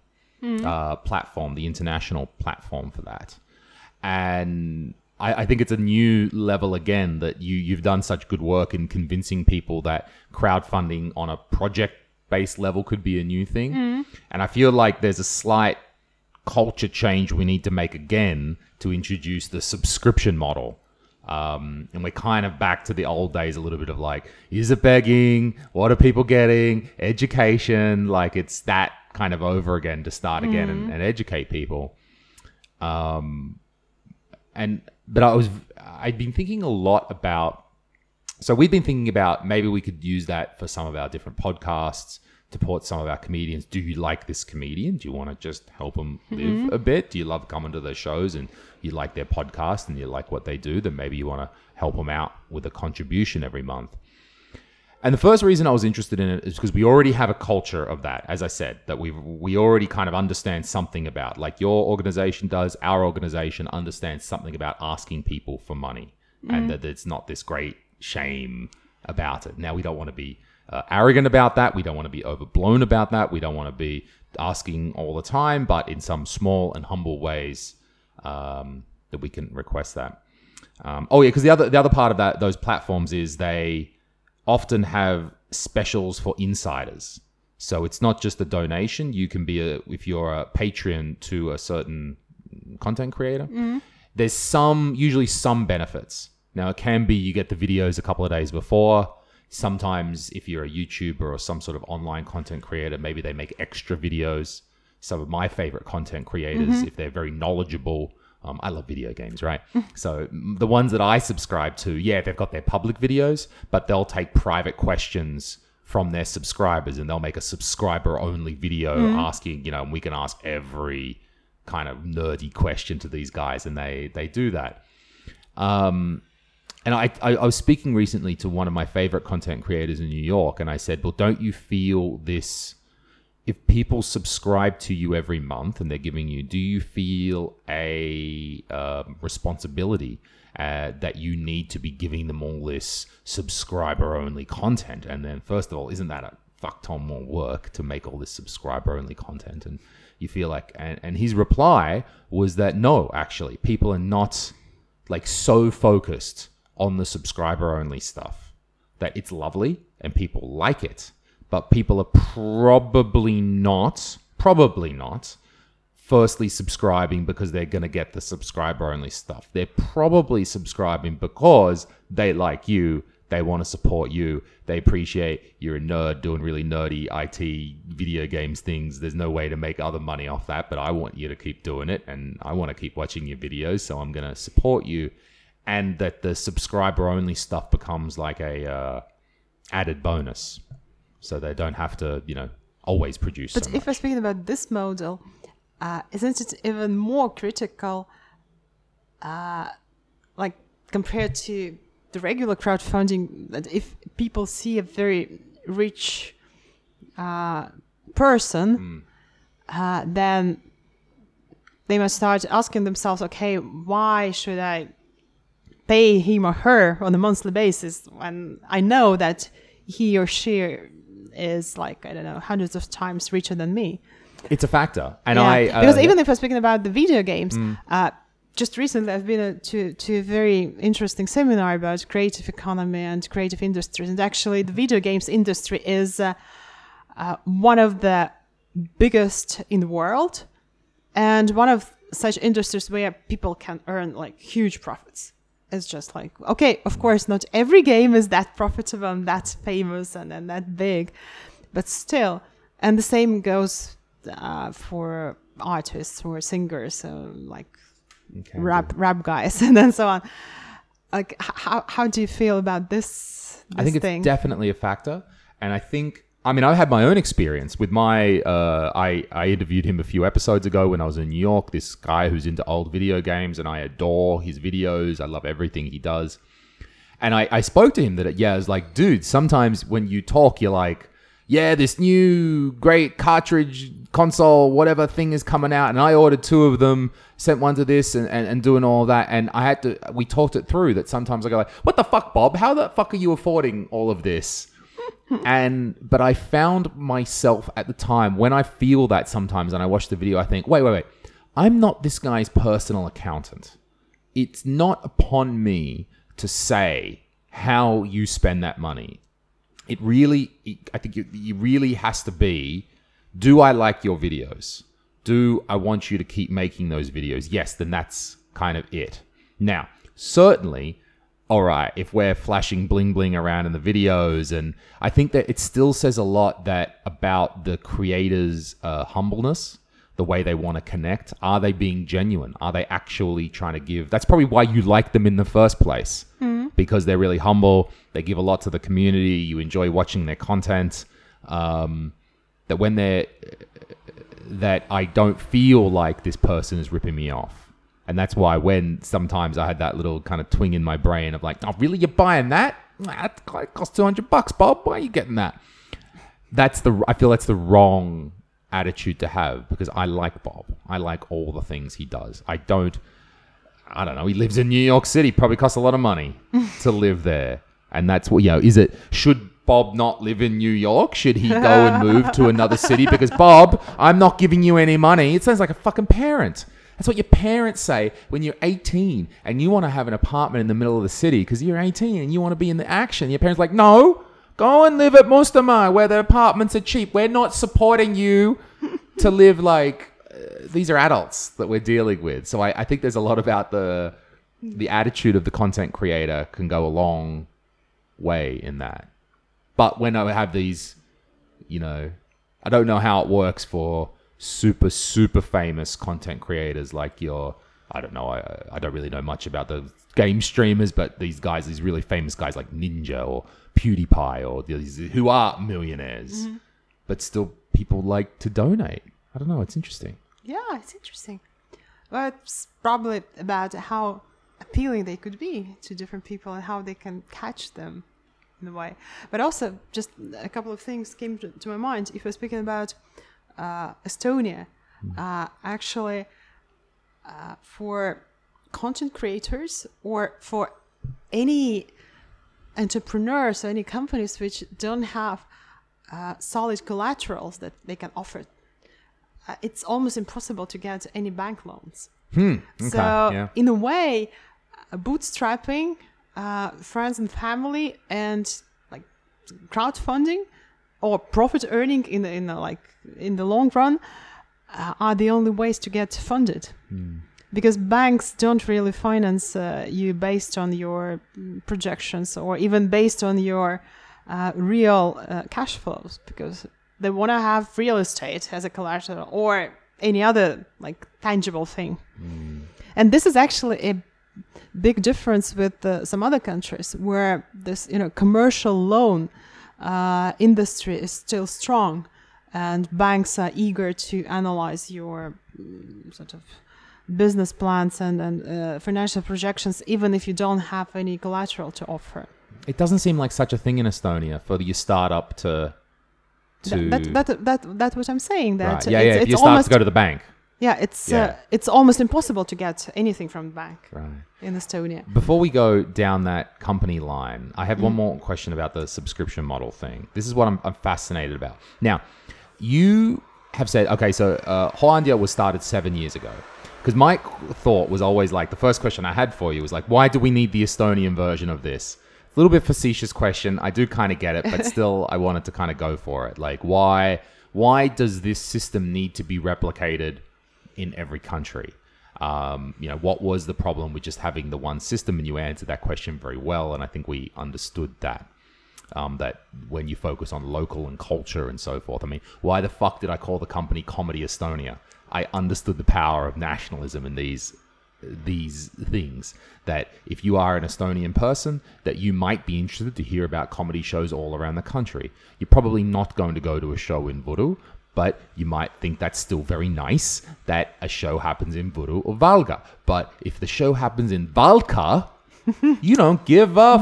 uh, platform the international platform for that. And I, I think it's a new level again that you you've done such good work in convincing people that crowdfunding on a project based level could be a new thing, and I feel like there's a slight culture change we need to make again to introduce the subscription model. Um, and we're kind of back to the old days a little bit of like, is it begging? What are people getting? Education. Like it's that kind of over again to start again and, and educate people Um, and but I was I'd been thinking a lot about so we've been thinking about maybe we could use that for some of our different podcasts to support some of our comedians. Do you like this comedian? Do you want to just help them mm-hmm. live a bit? Do you love coming to their shows and you like their podcast and you like what they do? Then maybe you want to help them out with a contribution every month. And the first reason I was interested in it is because we already have a culture of that. As I said, that we we already kind of understand something about. Like your organization does, our organization understands something about asking people for money, and mm-hmm. that it's not this great shame about it. Now we don't want to be uh, arrogant about that. We don't want to be overblown about that. We don't want to be asking all the time, but in some small and humble ways um, that we can request that. Um, oh yeah, because the other the other part of that those platforms is they often have specials for insiders. So it's not just a donation. You can be a if you're a Patreon to a certain content creator, there's some usually some benefits. Now it can be you get the videos a couple of days before. Sometimes if you're a YouTuber or some sort of online content creator, maybe they make extra videos. Some of my favorite content creators, if they're very knowledgeable, um, I love video games, right? so the ones that I subscribe to, yeah, they've got their public videos, but they'll take private questions from their subscribers and they'll make a subscriber only video asking, you know, and we can ask every kind of nerdy question to these guys and they they do that. Um, and I, I, I was speaking recently to one of my favorite content creators in New York, and I said, Well, don't you feel this? If people subscribe to you every month and they're giving you, do you feel a um, responsibility uh, that you need to be giving them all this subscriber only content? And then, first of all, isn't that a fuck ton more work to make all this subscriber only content? And you feel like, and, and his reply was that no, actually, people are not like so focused on the subscriber only stuff that it's lovely and people like it but people are probably not probably not firstly subscribing because they're going to get the subscriber only stuff. They're probably subscribing because they like you they want to support you they appreciate you're a nerd doing really nerdy IT video games things. There's no way to make other money off that but I want you to keep doing it and I want to keep watching your videos so I'm going to support you and that the subscriber only stuff becomes like a uh, added bonus so they don't have to you know always produce But so if we're speaking about this model, uh, isn't it even more critical, uh, like compared to the regular crowdfunding? That if people see a very rich uh, person, uh, then they must start asking themselves, okay, why should I pay him or her on a monthly basis when I know that he or she is like I don't know hundreds of times richer than me. it's a factor and Yeah. I uh, because even if I'm speaking about the video games, uh, just recently I've been uh, to to a very interesting seminar about creative economy and creative industries, and actually the video games industry is uh, uh, one of the biggest in the world, and one of such industries where people can earn like huge profits. It's just like okay, of course, not every game is that profitable and that famous and, and that big, but still, and the same goes uh, for artists or singers, uh, like Okay. rap rap guys, <laughs> and then so on. Like, how how do you feel about this? this I think it's definitely a factor, and I think I mean I had my own experience with my. Uh, I I interviewed him a few episodes ago when I was in New York. This guy who's into old video games, and I adore his videos. I love everything he does. And I, I spoke to him that yeah, I was like, dude, sometimes when you talk, you're like, yeah, this new great cartridge console, whatever thing is coming out, and I ordered two of them, sent one to this, and, and, and doing all that, and I had to. We talked it through. That sometimes I go like, what the fuck, Bob? How the fuck are you affording all of this? And but I found myself at the time when I feel that sometimes, and I watch the video, I think, wait, wait, wait, I'm not this guy's personal accountant it's not upon me to say how you spend that money. It really, I think it, really has to be do I like your videos? Do I want you to keep making those videos? Yes, then that's kind of it. Now, certainly, all right, if we're flashing bling bling around in the videos, and I think that it still says a lot that about the creator's uh, humbleness the way they want to connect? Are they being genuine? Are they actually trying to give? That's probably why you like them in the first place because they're really humble. They give a lot to the community. You enjoy watching their content. Um, that when they're that I don't feel like this person is ripping me off. And that's why when sometimes I had that little kind of twing in my brain of like, oh, really? You're buying that? That costs 200 bucks, Bob. Why are you getting that? That's the, I feel that's the wrong attitude to have because I like Bob. I like all the things he does. I don't, I don't know. He lives in New York City. Probably costs a lot of money <laughs> to live there. And that's what, you know, is it, should Bob not live in New York? Should he go and move to another city? Because <laughs> Bob, I'm not giving you any money. It sounds like a fucking parent. That's what your parents say when you're 18 and you want to have an apartment in the middle of the city because you're 18 and you want to be in the action. Your parents are like, no, go and live at Mustamäe where the apartments are cheap. We're not supporting you <laughs> to live like uh, these are adults that we're dealing with. So I, I think there's a lot about the the attitude of the content creator can go a long way in that. But when I have these, you know, I don't know how it works for super super famous content creators like your I don't know I I don't really know much about the game streamers, but these guys, these really famous guys like Ninja or PewDiePie or these who are millionaires, mm-hmm. but still people like to donate. I don't know. It's interesting. Yeah, it's interesting. Well, it's probably about how appealing they could be to different people and how they can catch them in a way. But also, just a couple of things came to, to my mind. If we're speaking about Estonia, uh, actually, uh, for content creators or for any entrepreneurs or any companies which don't have uh, solid collaterals that they can offer, uh, it's almost impossible to get any bank loans. Hmm. Okay. So, yeah. in a way, uh, bootstrapping, uh, friends and family, and like crowdfunding or profit earning in the in the like in the long run uh, are the only ways to get funded. Because banks don't really finance uh, you based on your mm, projections or even based on your uh, real uh, cash flows, because they want to have real estate as a collateral or any other like tangible thing. And this is actually a big difference with uh, some other countries where this you know commercial loan uh, industry is still strong and banks are eager to analyze your mm, sort of business plans and, and uh, financial projections even if you don't have any collateral to offer It doesn't seem like such a thing in Estonia for your startup to to Th- that, that, that, that's what i'm saying that right. Yeah, it's, yeah. If it's you start almost to go to the bank, yeah it's Yeah. Uh, it's almost impossible to get anything from the bank right. in estonia Before we go down that company line, I have one more question about the subscription model thing. This is what I'm, I'm fascinated about. Now, you have said, okay, so uh, Hooandja was started seven years ago. Because my thought was always like, the first question I had for you was like, why do we need the Estonian version of this? A little bit facetious question. I do kind of get it, but <laughs> still, I wanted to kind of go for it. Like, why? Why does this system need to be replicated in every country? Um, you know, what was the problem with just having the one system? And you answered that question very well, and I think we understood that. Um, that when you focus on local and culture and so forth, I mean, why the fuck did I call the company Comedy Estonia? I understood the power of nationalism in these these things that if you are an Estonian person that you might be interested to hear about comedy shows all around the country. You're probably not going to go to a show in Võru, but you might think that's still very nice that a show happens in Võru or Valga. But if the show happens in Valka, <laughs> you don't give a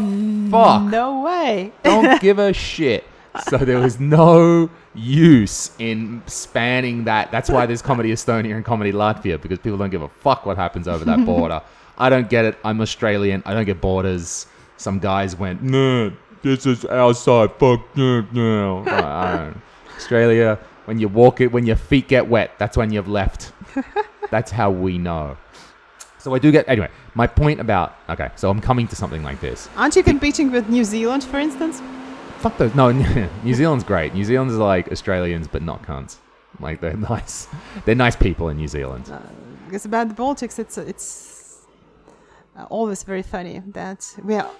fuck no way don't <laughs> give a shit. So there was no use in spanning that. That's why there's Comedy Estonia and Comedy Latvia because people don't give a fuck what happens over that <laughs> border. I don't get it. I'm Australian. I don't get borders. Some guys went, no, this is outside. Fuck no, no. I I don't. Australia, when you walk it, when your feet get wet, that's when you've left. <laughs> That's how we know. So I do get anyway. My point about okay, so I'm coming to something like this. aren't you competing with new zealand for instance Fuck those. No, <laughs> New Zealand's great. New Zealand's like Australians, but not cunts. Like they're <laughs> nice. They're nice people in New Zealand. because about the Baltics, it's it's uh, always very funny that we are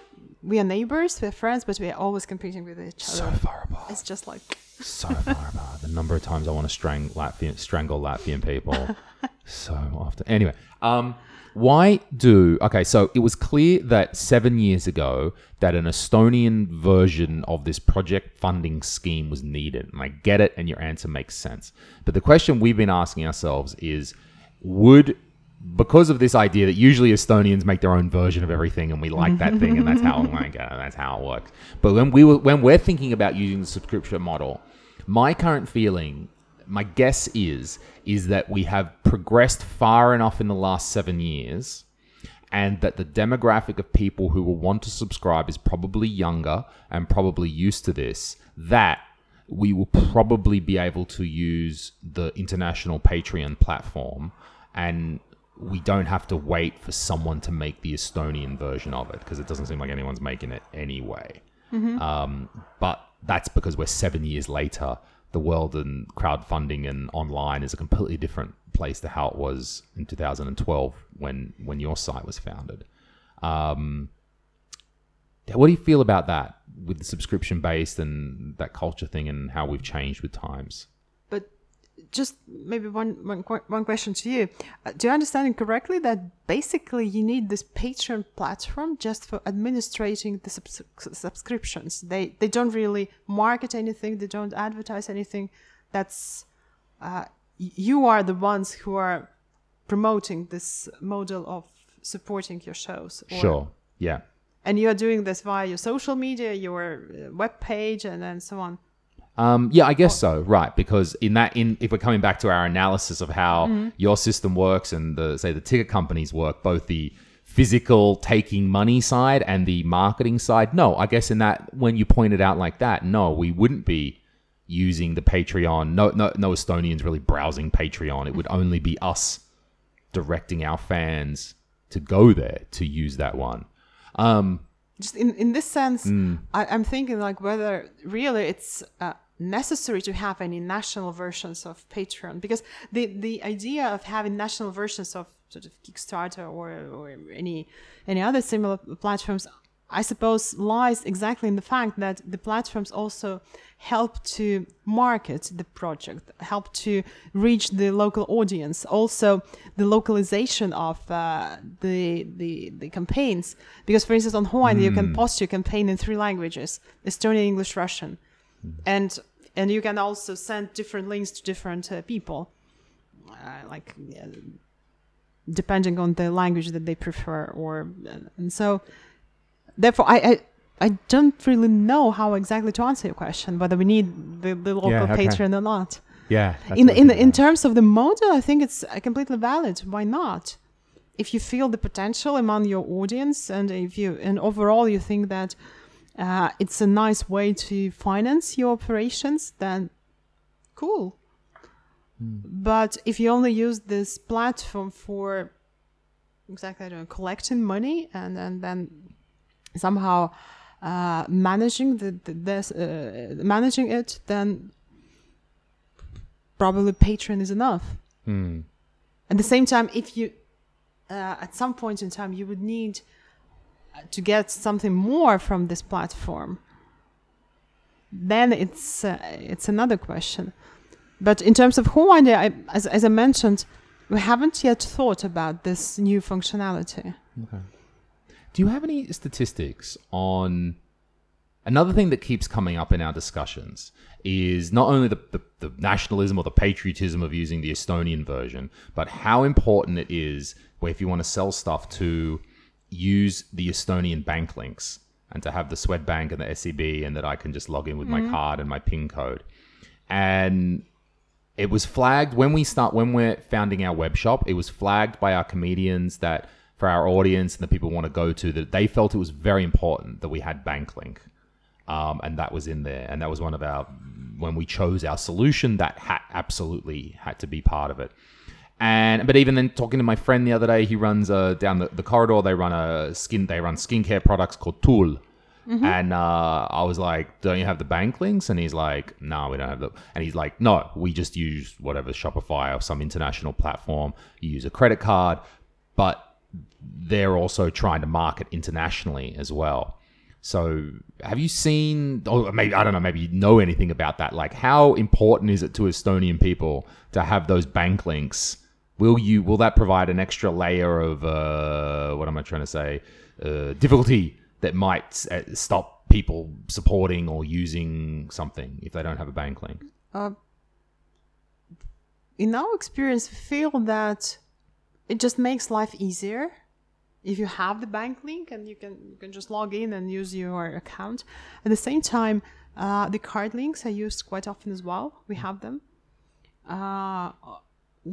we are neighbors, we're friends, but we are always competing with each So other. far apart. It's just like So <laughs> far apart. The number of times I want to strang Latvian, strangle Latvian people. <laughs> so often. Anyway, um, why do okay? So it was clear that seven years ago that an Estonian version of this project funding scheme was needed, and I get it, and your answer makes sense. But the question we've been asking ourselves is, would because of this idea that usually Estonians make their own version of everything and we like that thing and that's how <laughs> like, uh, that's how it works. But when we were, when we're thinking about using the subscription model, my current feeling, my guess is is that we have progressed far enough in the last 7 years and that the demographic of people who will want to subscribe is probably younger and probably used to this that we will probably be able to use the international Patreon platform and we don't have to wait for someone to make the Estonian version of it because it doesn't seem like anyone's making it anyway. Um, but that's because we're seven years later the world and crowdfunding and online is a completely different place to how it was in 2012 when when your site was founded. Um, what do you feel about that with the subscription based and that culture thing and how we've changed with times? Just maybe one, one, one question to you. Uh, do you understand it correctly that basically you need this Patreon platform just for administrating the subs- subscriptions? They they don't really market anything. They don't advertise anything. That's uh, you are the ones who are promoting this model of supporting your shows. or- Sure. Yeah. And you are doing this via your social media, your uh, web page, and then so on. Um, yeah, I guess so. Right, because in that, in if we're coming back to our analysis of how your system works and the say the ticket companies work, both the physical taking money side and the marketing side. No, I guess in that when you point it out like that, no, we wouldn't be using the Patreon. No, no, no Estonians really browsing Patreon. It would only be us directing our fans to go there to use that one. Um, just in in this sense Mm. I, i'm thinking like whether really it's uh, necessary to have any national versions of patreon because the the idea of having national versions of sort of kickstarter or or any any other similar platforms i suppose lies exactly in the fact that the platforms also help to market the project help to reach the local audience. Also the localization of uh, the, the the campaigns. Because for instance on Hooandja you can post your campaign in three languages Estonian English Russian and and you can also send different links to different uh, people uh, like uh, depending on the language that they prefer or and so therefore I, I I don't really know how exactly to answer your question whether we need the, the local okay. Patreon or not yeah. in in in terms of the model, I think it's uh, completely valid. Why not? If you feel the potential among your audience, and if you and overall you think that uh, it's a nice way to finance your operations, then cool. But if you only use this platform for exactly I don't know, collecting money and and then somehow uh, managing the, the this uh, managing it, then probably Patreon is enough. Hmm. At the same time, if you uh, at some point in time you would need to get something more from this platform, then it's uh, it's another question. But in terms of Hooandja, I, as as I mentioned, we haven't yet thought about this new functionality. Okay. Do you have any statistics on another thing that keeps coming up in our discussions is not only the, the, the nationalism or the patriotism of using the Estonian version, but how important it is if you want to sell stuff to use the Estonian bank links and to have the Swedbank and the SEB and that I can just log in with my card and my PIN code. And it was flagged when we start when we're founding our web shop it was flagged by our comedians that for our audience and the people want to go to that they felt it was very important that we had banklink um, and that was in there. And that was one of our when we chose our solution that had absolutely had to be part of it and but even then talking to my friend the other day he runs uh, down the, the corridor they run a skin they run skincare products called tool and uh, I was like, "Don't you have the bank links?" And he's like, "No, we don't have the." And he's like, "No, we just use whatever Shopify or some international platform. You use a credit card, but they're also trying to market internationally as well." So, have you seen, or maybe I don't know, maybe you know anything about that? Like, how important is it to Estonian people to have those bank links? Will you will that provide an extra layer of uh, what am I trying to say? Uh, difficulty that might uh, stop people supporting or using something if they don't have a bank link. in our experience, we feel that it just makes life easier if you have the bank link and you can you can just log in and use your account. At the same time, uh, the card links are used quite often as well. We have them.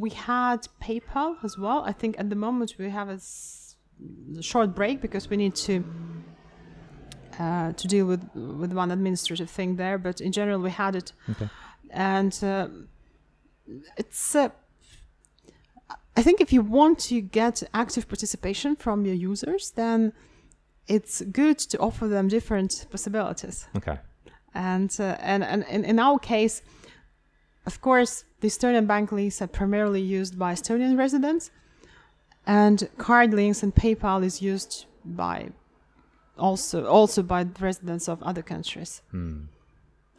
We had PayPal as well. I think at the moment we have a, s- a short break because we need to uh, to deal with with one administrative thing there. But in general, we had it, Okay. and uh, it's. Uh, I think if you want to get active participation from your users, then it's good to offer them different possibilities. Okay. And uh, and and in, in our case, of course, the Estonian bank links are primarily used by Estonian residents, and card links and PayPal is used by also also by residents of other countries. Hmm.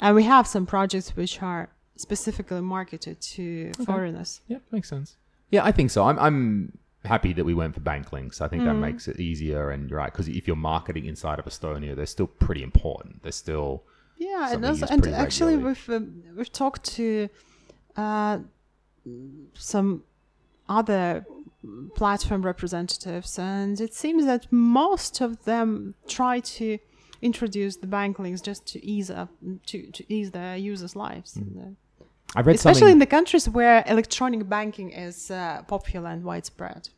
And we have some projects which are specifically marketed to foreigners. Yeah, makes sense. Yeah, I think so. I'm I'm happy that we went for bank links. I think Mm. that makes it easier and you're right because if you're marketing inside of Estonia, they're still pretty important. They're still Yeah, and also, and actually, regularly. we've um, we've talked to uh, some other platform representatives, and it seems that most of them try to introduce the bank links just to ease up to, to ease their users' lives, Mm. I've read especially in the countries where electronic banking is uh, popular and widespread.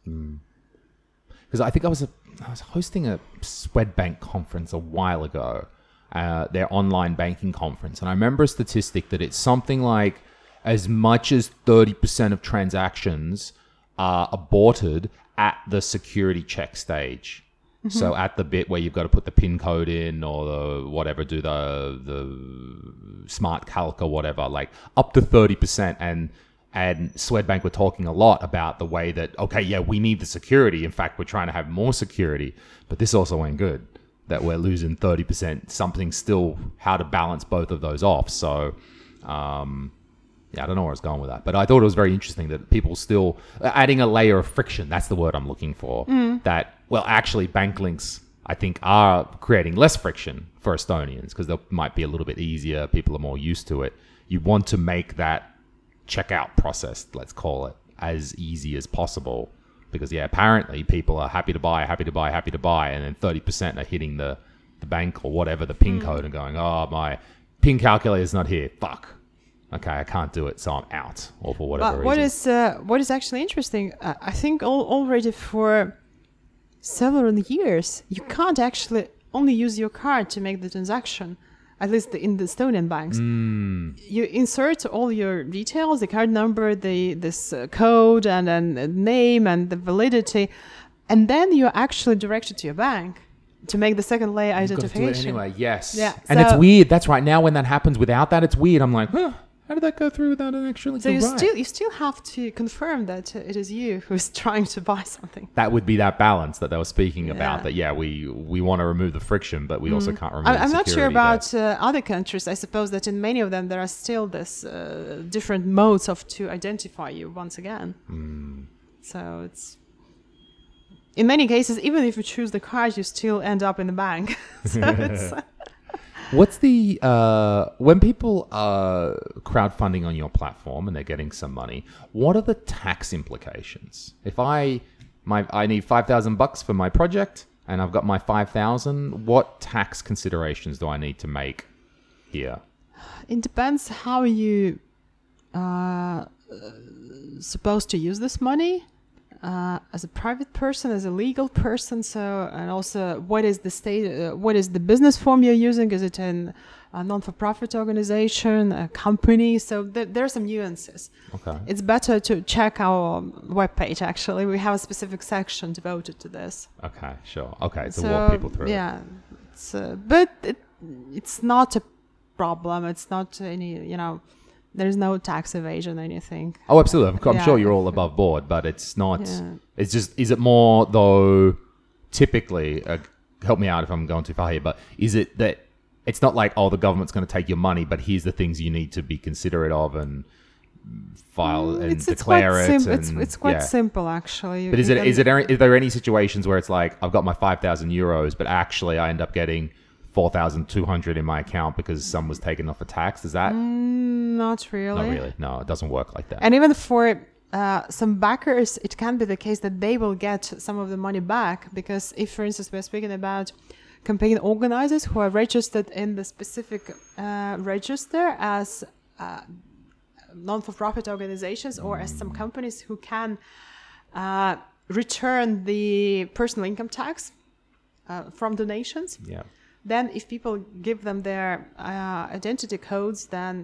because I think I was a, I was hosting a Swedbank conference a while ago, uh, their online banking conference, and I remember a statistic that it's something like as much as thirty percent of transactions are aborted at the security check stage. So at the bit where you've got to put the pin code in or the whatever, do the the smart calc or whatever, like up to thirty percent and and Swedbank were talking a lot about the way that okay, yeah, we need the security. In fact, we're trying to have more security, but this also ain't good. That we're losing thirty percent. Something still how to balance both of those off. So, um, yeah, I don't know where I was going with that, but I thought it was very interesting that people still uh, adding a layer of friction. That's the word I'm looking for. That well, actually, bank links I think are creating less friction for Estonians because they might be a little bit easier. People are more used to it. You want to make that checkout process, let's call it, as easy as possible. Because yeah, apparently people are happy to buy, happy to buy, happy to buy, and then thirty percent are hitting the, the bank or whatever the pin code and going, oh my pin calculator's not here. Fuck. Okay, I can't do it, so I'm out, or for whatever But what is uh, what is actually interesting? Uh, I think al- already for several years you can't actually only use your card to make the transaction. At least in the Estonian banks, you insert all your details, the card number, the this uh, code, and then the name and the validity, and then you're actually directed to your bank to make the second layer You've got to do identification. anyway. Yes. Yeah, And it's weird. That's right. Now when that happens without that, it's weird. I'm like, huh? How did that go through without an extra? So you right. still you still have to confirm that uh, it is you who's <laughs> trying to buy something. that would be that balance that they were speaking about. That yeah, we we want to remove the friction, but we also can't remove. I, the I'm not sure about uh, other countries. I suppose that in many of them there are still this uh, different modes of to identify you once again. So it's in many cases, even if you choose the card, you still end up in the bank. <laughs> so <laughs> it's, that. What's the uh, when people are crowdfunding on your platform and they're getting some money? What are the tax implications? If I my I need five thousand bucks for my project and I've got my five thousand, what tax considerations do I need to make here? it depends how you uh, supposed to use this money uh, as a private person, as a legal person. So, and also, what is the state? Uh, what is the business form you're using? Is it an, a non-for-profit organization, a company? So there, there are some nuances. Okay. It's better to check our webpage. Actually, we have a specific section devoted to this. Okay, sure. Okay, to so walk people through. yeah, it's, uh, but it, it's not a problem. It's not any, you know, there's no tax evasion or anything. Oh, absolutely. I'm, I'm Yeah. sure you're all above board, but it's not. Yeah. It's just. Is it more though? Typically, uh, help me out if I'm going too far here. But is it that it's not like oh the government's going to take your money, but here's the things you need to be considerate of and file and Mm, it's, it's quite declare it. sim- it's, and- it's quite yeah. simple actually. But is it is it is there any situations where it's like I've got my five thousand euros, but actually I end up getting four thousand two hundred in my account because some was taken off a tax? Is that Mm, not really. not really? No, it doesn't work like that. And even for uh, some backers, it can be the case that they will get some of the money back because if, for instance, we're speaking about campaign organizers who are registered in the specific uh, register as uh, non-for-profit organizations or as some companies who can uh, return the personal income tax uh, from donations yeah. Then if people give them their uh, identity codes then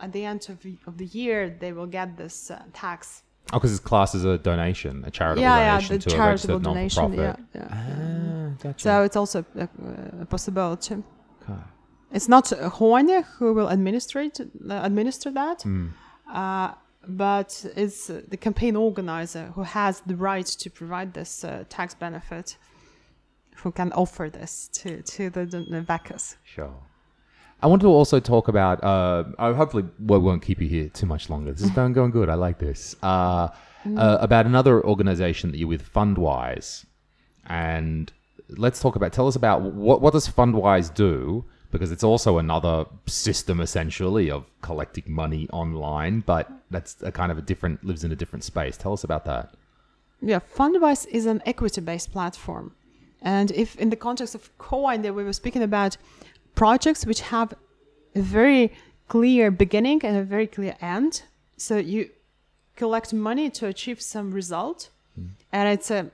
at the end of, the- of the year they will get this uh, tax Oh, because it's classed as a donation, a charitable yeah yeah donation the to a registered donation non-for-profit. yeah. Ah, gotcha. so it's also a, a possibility Okay. it's not Hooandja who will administrate uh, administer that Hmm. uh, but it's the campaign organizer who has the right to provide this uh, tax benefit, who can offer this to to the, the, the backers. Sure. I want to also talk about. Uh, hopefully, we won't keep you here too much longer. This is going going good. I like this. Uh, uh, about another organization that you're with, Fundwise, and let's talk about. Tell us about what what does Fundwise do? Because it's also another system essentially of collecting money online, but that's a kind of a different lives in a different space. Tell us about that. Yeah, Fundwise is an equity-based platform, and if in the context of Coin, that we were speaking about projects which have a very clear beginning and a very clear end. So you collect money to achieve some result, and it's a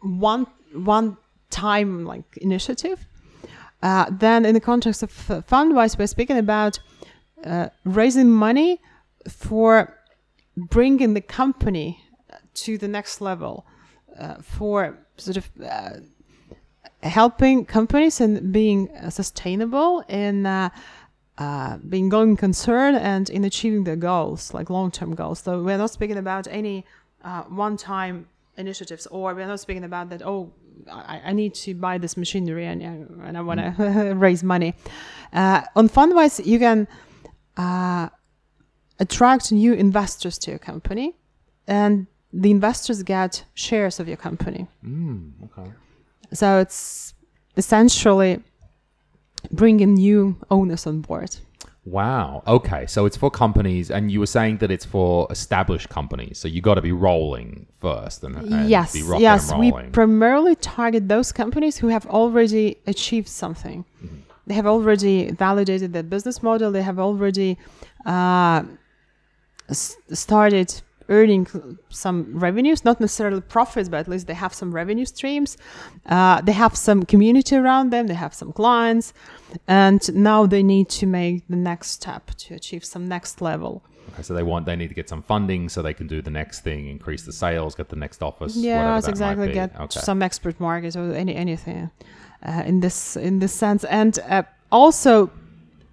one one time like initiative. Uh, then in the context of uh, Fundwise, we're speaking about uh, raising money for bringing the company to the next level, uh, for sort of uh, helping companies and being uh, sustainable in uh, uh, being going concern and in achieving their goals, like long-term goals. So we're not speaking about any uh, one-time initiatives, or we're not speaking about that. Oh, I, I need to buy this machinery and, uh, and I want to <laughs> raise money. Uh, on Fundwise, you can uh, attract new investors to your company, and the investors get shares of your company. Mm, okay. So it's essentially bringing new owners on board. Wow. Okay. So it's for companies, and you were saying that it's for established companies. So you got to be rolling first, and, and yes, be rocking yes, and we primarily target those companies who have already achieved something. They have already validated their business model. They have already uh, s- started earning some revenues, not necessarily profits, but at least they have some revenue streams. Uh, they have some community around them. They have some clients, and now they need to make the next step to achieve some next level. okay, so they want they need to get some funding so they can do the next thing, increase the sales, get the next office. Yeah, exactly. Get okay. some expert market or any anything uh, in this in this sense, and uh, also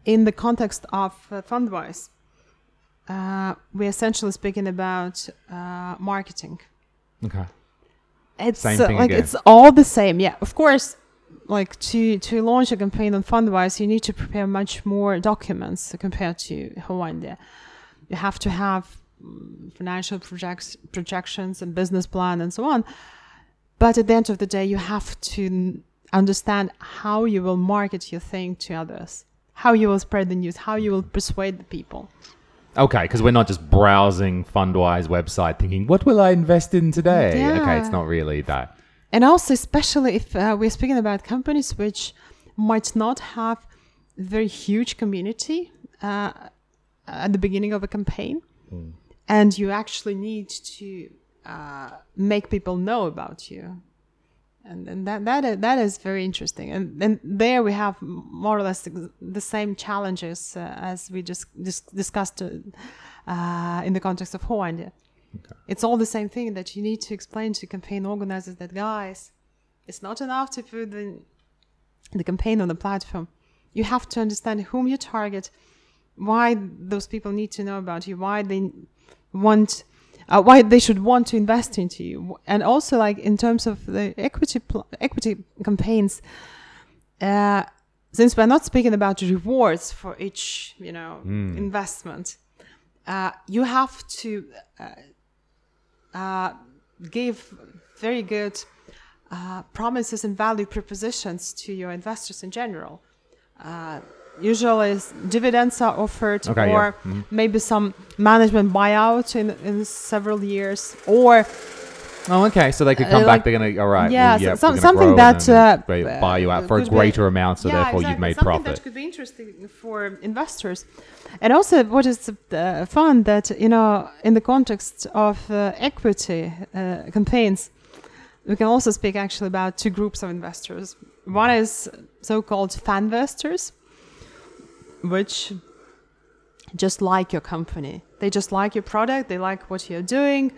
in the context of uh, Fundwise, uh, we're essentially speaking about uh, marketing. okay. It's Same uh, like again. it's all the same. Yeah, of course. Like to to launch a campaign on Fundwise, you need to prepare much more documents compared to Hooandja. You have to have mm, financial projects, projections and business plan and so on. But at the end of the day, you have to understand how you will market your thing to others, how you will spread the news, how you will persuade the people. Okay, because we're not just browsing Fundwise website thinking, what will I invest in today? Okay, it's not really that. And also, especially if uh, we're speaking about companies which might not have very huge community uh, at the beginning of a campaign, and you actually need to uh, make people know about you. And, and that that is, that is very interesting, and and there we have more or less the same challenges uh, as we just dis- discussed uh, in the context of Hooandja. It's all the same thing that you need to explain to campaign organizers that guys, it's not enough to put the, the campaign on the platform. You have to understand whom you target, why those people need to know about you, why they want, uh, why they should want to invest into you, and also like in terms of the equity pl- equity campaigns. Uh, since we're not speaking about rewards for each, you know, investment, uh, you have to uh, give very good uh, promises and value propositions to your investors in general. Usually, dividends are offered, Okay, yeah. or maybe some management buyout in, in several years, or Oh, okay. So they could come Uh, back. like- They're gonna all right. Yeah, well, yeah, some- something that, uh, buy you out for a could be- greater amount, so Yeah, therefore exactly. you've made Something profit. that could be interesting for investors. And also, what is uh, fun that you know, in the context of uh, equity uh, campaigns, we can also speak actually about two groups of investors. One is so-called fan investors, which just like your company. They just like your product. They like what you're doing,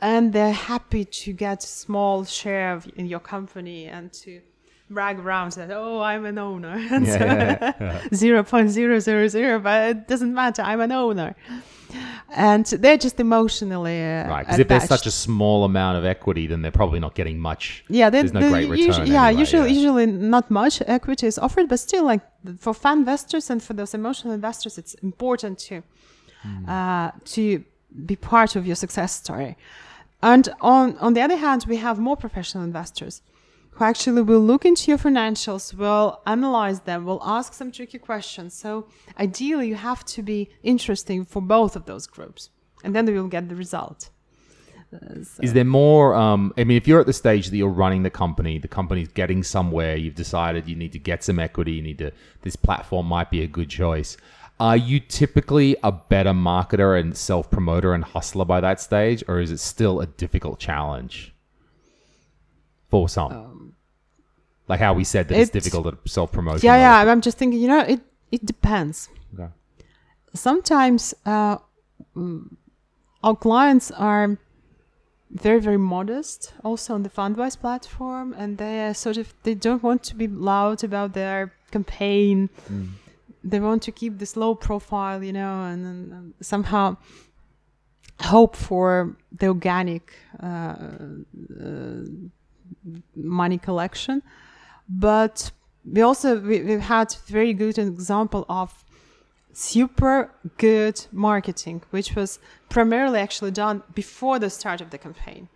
and they're happy to get small share of in your company and to brag around that oh I'm an owner <laughs> and so Yeah. <laughs> zero point zero zero zero, but it doesn't matter. I'm an owner, and they're just emotionally uh, Right, because if there's such a small amount of equity, then they're probably not getting much. yeah, there's no great return yeah, anyway, usually yeah. usually not much equity is offered, but still, like for fan investors and for those emotional investors, it's important to Hmm. uh, to be part of your success story. And on on the other hand, we have more professional investors who actually will look into your financials, will analyze them, will ask some tricky questions. So ideally, you have to be interesting for both of those groups, and then will get the result. Uh, so- Is there more? Um, I mean, if you're at the stage that you're running the company, the company's getting somewhere, you've decided you need to get some equity, you need to. This platform might be a good choice. Are you typically a better marketer and self promoter and hustler by that stage, or is it still a difficult challenge for some? like how we said that it's, Um, it's- difficult to self promote. yeah, yeah. I'm- just thinking. You know, it it depends. Okay. sometimes uh, mm, our clients are very very modest also on the fundwise platform and they are sort of they don't want to be loud about their campaign they want to keep this low profile you know and, and, and somehow hope for the organic uh, uh, money collection but we also we, we've had very good example of super good marketing, which was primarily actually done before the start of the campaign,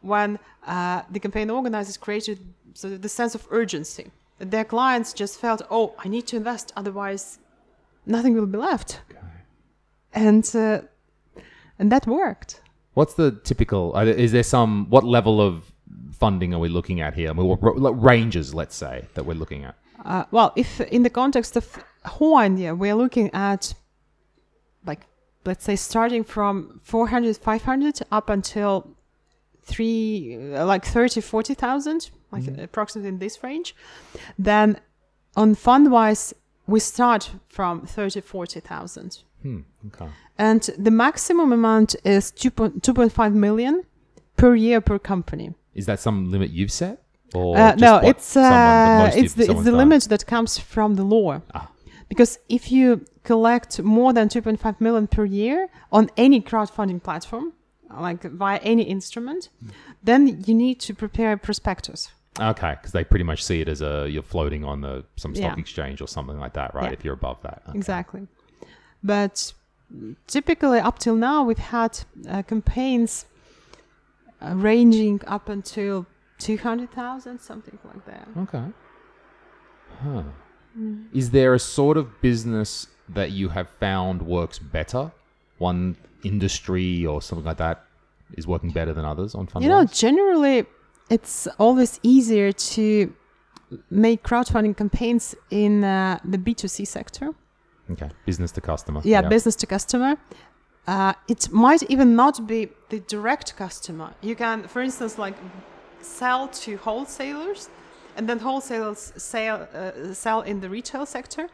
when uh, the campaign organizers created so the sense of urgency. Their clients just felt, oh, I need to invest, otherwise nothing will be left. And uh, and that worked. What's the typical? Is there some? What level of funding are we looking at here? I mean, what ranges, let's say, that we're looking at. Uh, well, if in the context of Hooandja, we're looking at like let's say starting from 400 500 up until three uh, like 30 40,000 like approximately in this range then on fundwise we start from 30 40,000 Hmm. Okay. and the maximum amount is 2 2.5 million per year per company Is that some limit you've set? Or uh, no, it's someone- uh, most it's the, it's the done? limit that comes from the law. Ah. Because if you collect more than 2.5 million per year on any crowdfunding platform, like via any instrument, then you need to prepare a prospectus. Okay, because they pretty much see it as a you're floating on the some stock Yeah. exchange or something like that, right? Yeah. If you're above that. Okay. Exactly. But typically, up till now, we've had uh, campaigns uh, ranging up until 200,000, something like that. Okay. Huh. Mm. Is there a sort of business that you have found works better? One industry or something like that is working better than others on funding? You know, generally, it's always easier to make crowdfunding campaigns in uh, the B2C sector. okay, business to customer. Yeah, business to customer. Uh, it might even not be the direct customer. You can, for instance, like sell to wholesalers, and then wholesalers sell uh, sell in the retail sector,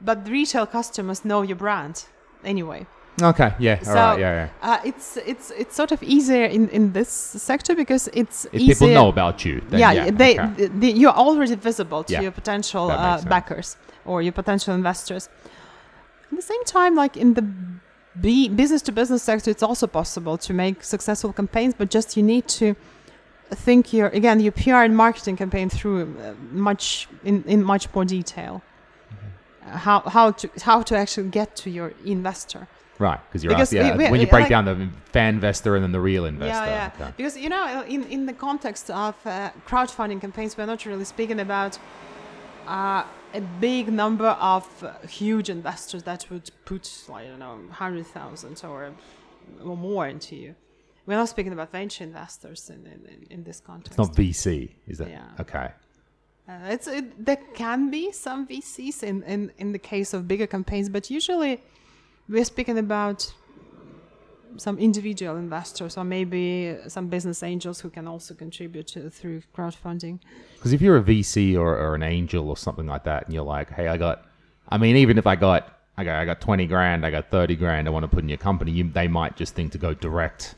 but the retail customers know your brand anyway. Okay, yeah, all So, right, yeah, yeah. Uh, it's it's it's sort of easier in in this sector because it's If easier. people know about you, then yeah, yeah, they, okay. th- the- you're already visible to Yeah, your potential uh, backers or your potential investors. At the same time, like in the B- business to business sector, it's also possible to make successful campaigns, but just you need to think your again your PR and marketing campaign through uh, much in, in much more detail. Mm-hmm. Uh, how how to how to actually get to your investor. Right, because you're Because asked, yeah, we- we- when you break like- down the fan investor and then the real investor. Yeah, yeah. okay. Because you know, in in the context of uh, crowdfunding campaigns, we're not really speaking about uh, a big number of huge investors that would put, I don't know, hundred thousand or or more into you. We're not speaking about venture investors in in, in, this context. It's not VC, is that? Yeah. Okay. Uh, it's it, there can be some VCs in, in in the case of bigger campaigns, but usually we're speaking about some individual investors or maybe some business angels who can also contribute to, through crowdfunding. Because if you're a VC or, or an angel or something like that, and you're like, hey, I got, I mean, even if I got, I got, I got 20 grand, I got 30 grand, I want to put in your company, you, they might just think to go direct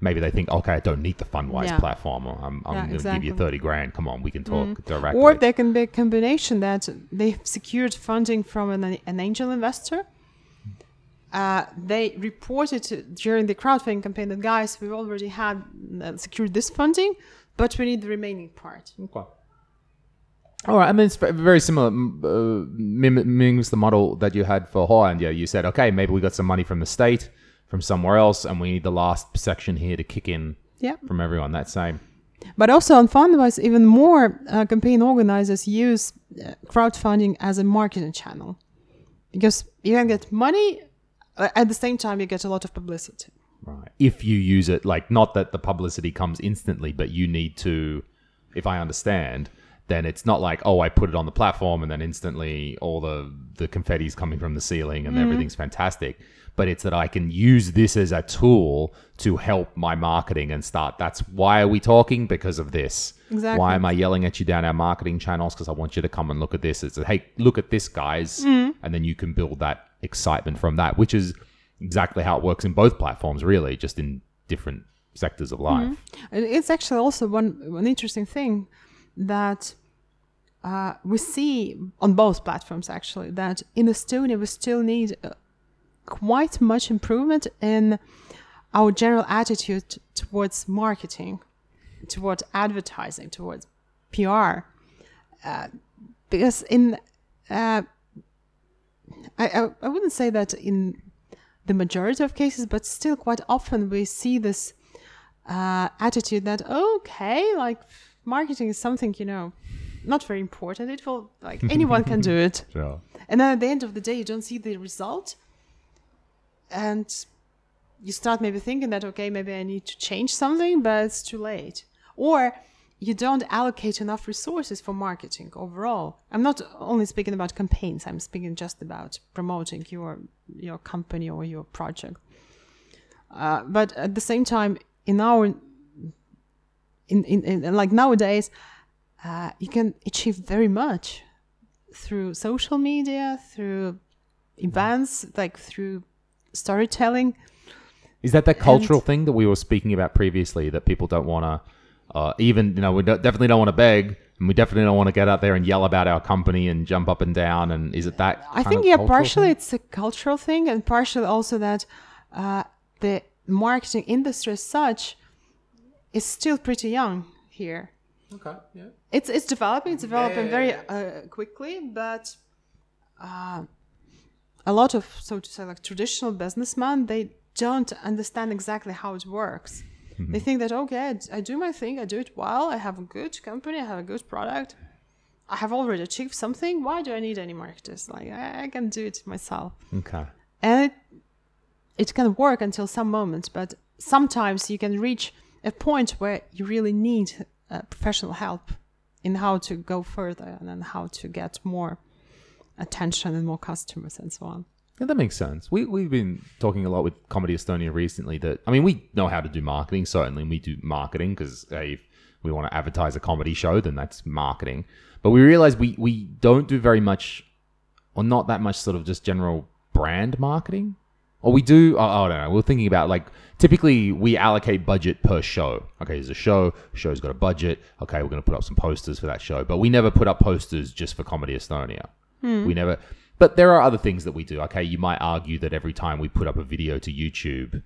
maybe they think, okay, I don't need the Fundwise Yeah. platform. Or I'm, I'm Yeah, going to give you 30 grand. Come on, we can talk mm-hmm. directly. Or there can be a combination that they've secured funding from an, an angel investor. Uh, they reported during the crowdfunding campaign that guys, we've already had uh, secured this funding, but we need the remaining part. All right. I mean, it's very similar. Uh, mimics the model that you had for Hooandja. Yeah, you said, okay, maybe we got some money from the state, from somewhere else, and we need the last section here to kick in Yeah. from everyone. That same. But also on Fundwise, even more uh, campaign organizers use uh, crowdfunding as a marketing channel because you can get money at the same time you get a lot of publicity. Right. If you use it, like, not that the publicity comes instantly, but you need to, if I understand, then it's not like, oh, I put it on the platform and then instantly all the, the confetti's coming from the ceiling and mm-hmm. everything's fantastic. But it's that I can use this as a tool to help my marketing and start. That's why are we talking? Because of this. Exactly. Why am I yelling at you down our marketing channels? Because I want you to come and look at this. It's a, hey, look at this, guys. And then you can build that excitement from that, which is exactly how it works in both platforms, really, just in different sectors of life. And it's actually also one one interesting thing that uh, we see on both platforms actually that in Estonia we still need uh, quite much improvement in our general attitude towards marketing, towards advertising, towards PR. Uh, because in uh, I, I I wouldn't say that in the majority of cases, but still quite often we see this uh, attitude that okay, like marketing is something you know not very important. It will like <laughs> anyone can do it, Sure. and then at the end of the day, you don't see the result, and you start maybe thinking that okay, maybe I need to change something, but it's too late, or you don't allocate enough resources for marketing overall. I'm not only speaking about campaigns. I'm speaking just about promoting your your company or your project. Uh, but at the same time, in our in, in, in like nowadays, uh, you can achieve very much through social media, through events, like through storytelling. Is that that cultural thing that we were speaking about previously that people don't want to, uh, even, you know, we don't, definitely don't want to beg and we definitely don't want to get out there and yell about our company and jump up and down. And is it that? I think yeah, partially thing? it's a cultural thing, and partially also that uh, the marketing industry as such is still pretty young here. Okay. Yeah. It's it's developing. It's developing very uh, quickly, but uh, a lot of so to say like traditional businessmen they don't understand exactly how it works. They think that okay, I do my thing, I do it well, I have a good company, I have a good product, I have already achieved something. Why do I need any marketers? Like I, I can do it myself, Okay. and it, it can work until some moments, but sometimes you can reach a point where you really need uh, professional help in how to go further and then how to get more attention and more customers and so on. Yeah, that makes sense. We we've been talking a lot with Comedy Estonia recently. That I mean, we know how to do marketing. Certainly, we do marketing because hey, if we want to advertise a comedy show, then that's marketing. But we realize we we don't do very much, or not that much, sort of just general brand marketing. Or we do. Oh, I don't know. We're thinking about like typically we allocate budget per show. Okay, there's a show. Show's got a budget. Okay, we're going to put up some posters for that show. But we never put up posters just for Comedy Estonia. Hmm. We never. But there are other things that we do. Okay, you might argue that every time we put up a video to YouTube,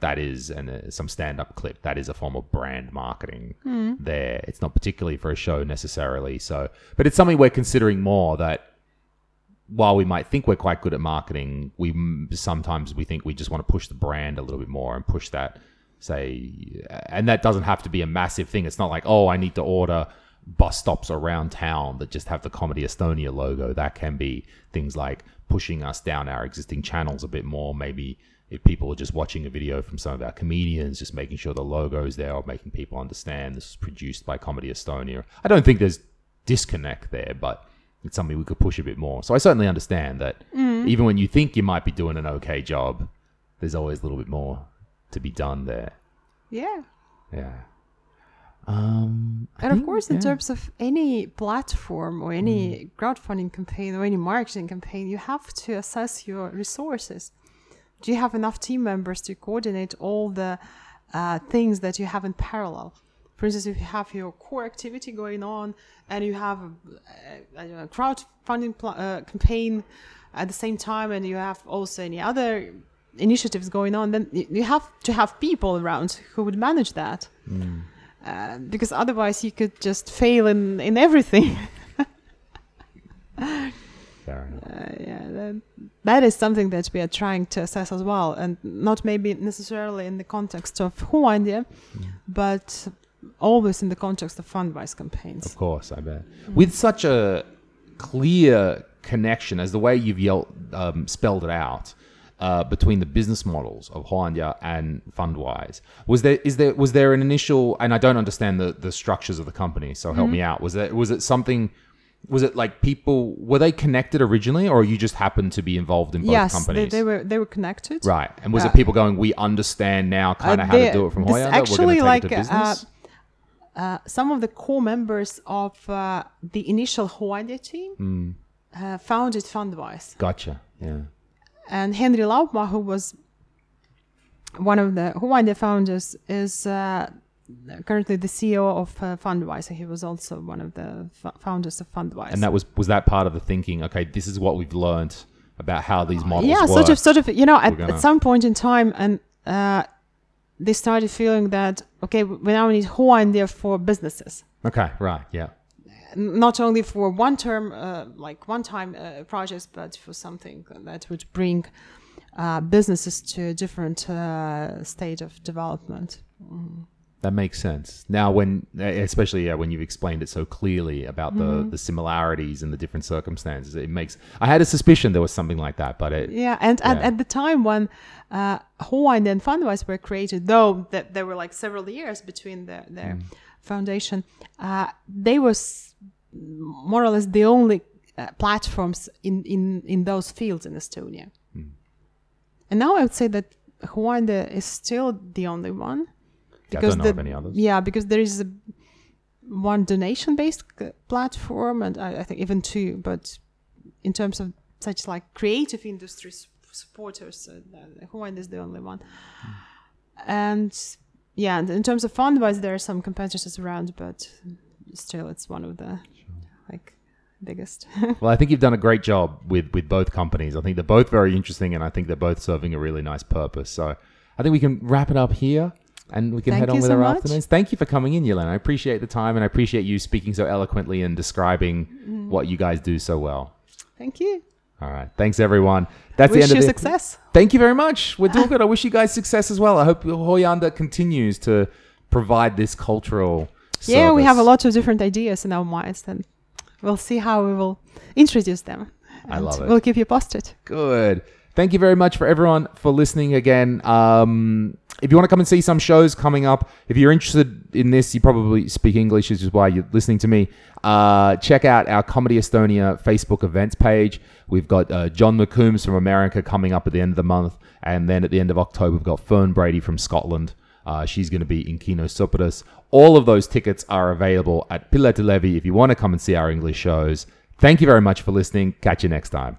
that is and uh, some stand-up clip that is a form of brand marketing there. It's not particularly for a show necessarily so but it's something we're considering more that while we might think we're quite good at marketing we sometimes we think we just want to push the brand a little bit more and push that say and that doesn't have to be a massive thing. It's not like oh i need to order bus stops around town that just have the comedy estonia logo that can be things like pushing us down our existing channels a bit more maybe if people are just watching a video from some of our comedians, just making sure the logo's there or making people understand this is produced by Comedy Estonia. I don't think there's disconnect there, but it's something we could push a bit more. So I certainly understand that mm. even when you think you might be doing an okay job, there's always a little bit more to be done there. Yeah. Yeah. Um, And of think- course, in yeah. terms of any platform or any crowdfunding campaign or any marketing campaign, you have to assess your resources. Do you have enough team members to coordinate all the uh, things that you have in parallel. For instance, if you have your core activity going on and you have a, a, a crowdfunding pl- uh, campaign at the same time, and you have also any other initiatives going on, then you have to have people around who would manage that. Uh, because otherwise, you could just fail in, in everything. <laughs> Uh, yeah, that, that is something that we are trying to assess as well, and not maybe necessarily in the context of Hooandja, but always in the context of Fundwise campaigns. Of course, I bet. With such a clear connection as the way you've yelled, um, spelled it out uh, between the business models of Hooandja and Fundwise, was there is there was there an initial? And I don't understand the the structures of the company, so help me out. Was there was it something? Was it like people were they connected originally, or you just happened to be involved in both yes, they, companies? they were they were connected. Right, and was Uh, it people going? We understand now, kind of how to do it from. We're actually like, uh. Uh, some of the core members of uh, the initial Hooandja team uh, founded Fundwise. gotcha. Yeah. And Henry Laupma, who was one of the Hooandja founders, is uh, currently the CEO of uh, Fundwise. He was also one of the f- founders of Fundwise. And that was was that part of the thinking? Okay, this is what we've learned about how these models yeah, work. sort of, sort of. You know, at, gonna- at some point in time, and uh, they started feeling that okay, we now need Hooandja for businesses. Okay, right, yeah, not only for one term, uh, like one time uh, projects, but for something that would bring uh, businesses to a different uh, state of development. that makes sense. Now, when especially yeah, when you've explained it so clearly about the Mm-hmm. the similarities and the different circumstances, it makes. I had a suspicion there was something like that, but it. Yeah, and At, Yeah. at the time when uh, Hooandja and Fundwise were created, though that there were like several years between their, their Mm. Foundation, uh, they was more or less the only uh, platforms in, in, in those fields in Estonia. Mm. And now I would say that Hooandja is still the only one. Yeah, don't know the, of any others. Yeah, because there is a, one donation based platform, and I, I think even two, but in terms of such like creative industry supporters, uh, Hooandja is the only one. And yeah, and in terms of Fundwise, there are some competitors around, but still, it's one of the like biggest. <laughs> Well, I think you've done a great job with with both companies. I think they're both very interesting, and I think they're both serving a really nice purpose. So, I think we can wrap it up here. And we can Thank head on with so our much. afternoons. Thank you for coming in, Yelena. I appreciate the time and I appreciate you speaking so eloquently and describing Mm-hmm. what you guys do so well. Thank you. All right. Thanks, everyone. That's the Wish end you of the success. Thank you very much. We're doing <laughs> good. I wish you guys success as well. I hope Hooandja continues to provide this cultural. Yeah, we have a lot of different ideas in our minds, and we'll see how we will introduce them. I love it. We'll keep you posted. Good. Thank you very much for everyone for listening again. Um, if you want to come and see some shows coming up, if you're interested in this, you probably speak English, which is why you're listening to me. Uh, check out our Comedy Estonia Facebook events page. We've got uh, John McCombs from America coming up at the end of the month. And then at the end of October, we've got Fern Brady from Scotland. Uh, she's going to be in Kino Sõprus. All of those tickets are available at Piletilevi if you want to come and see our English shows. Thank you very much for listening. Catch you next time.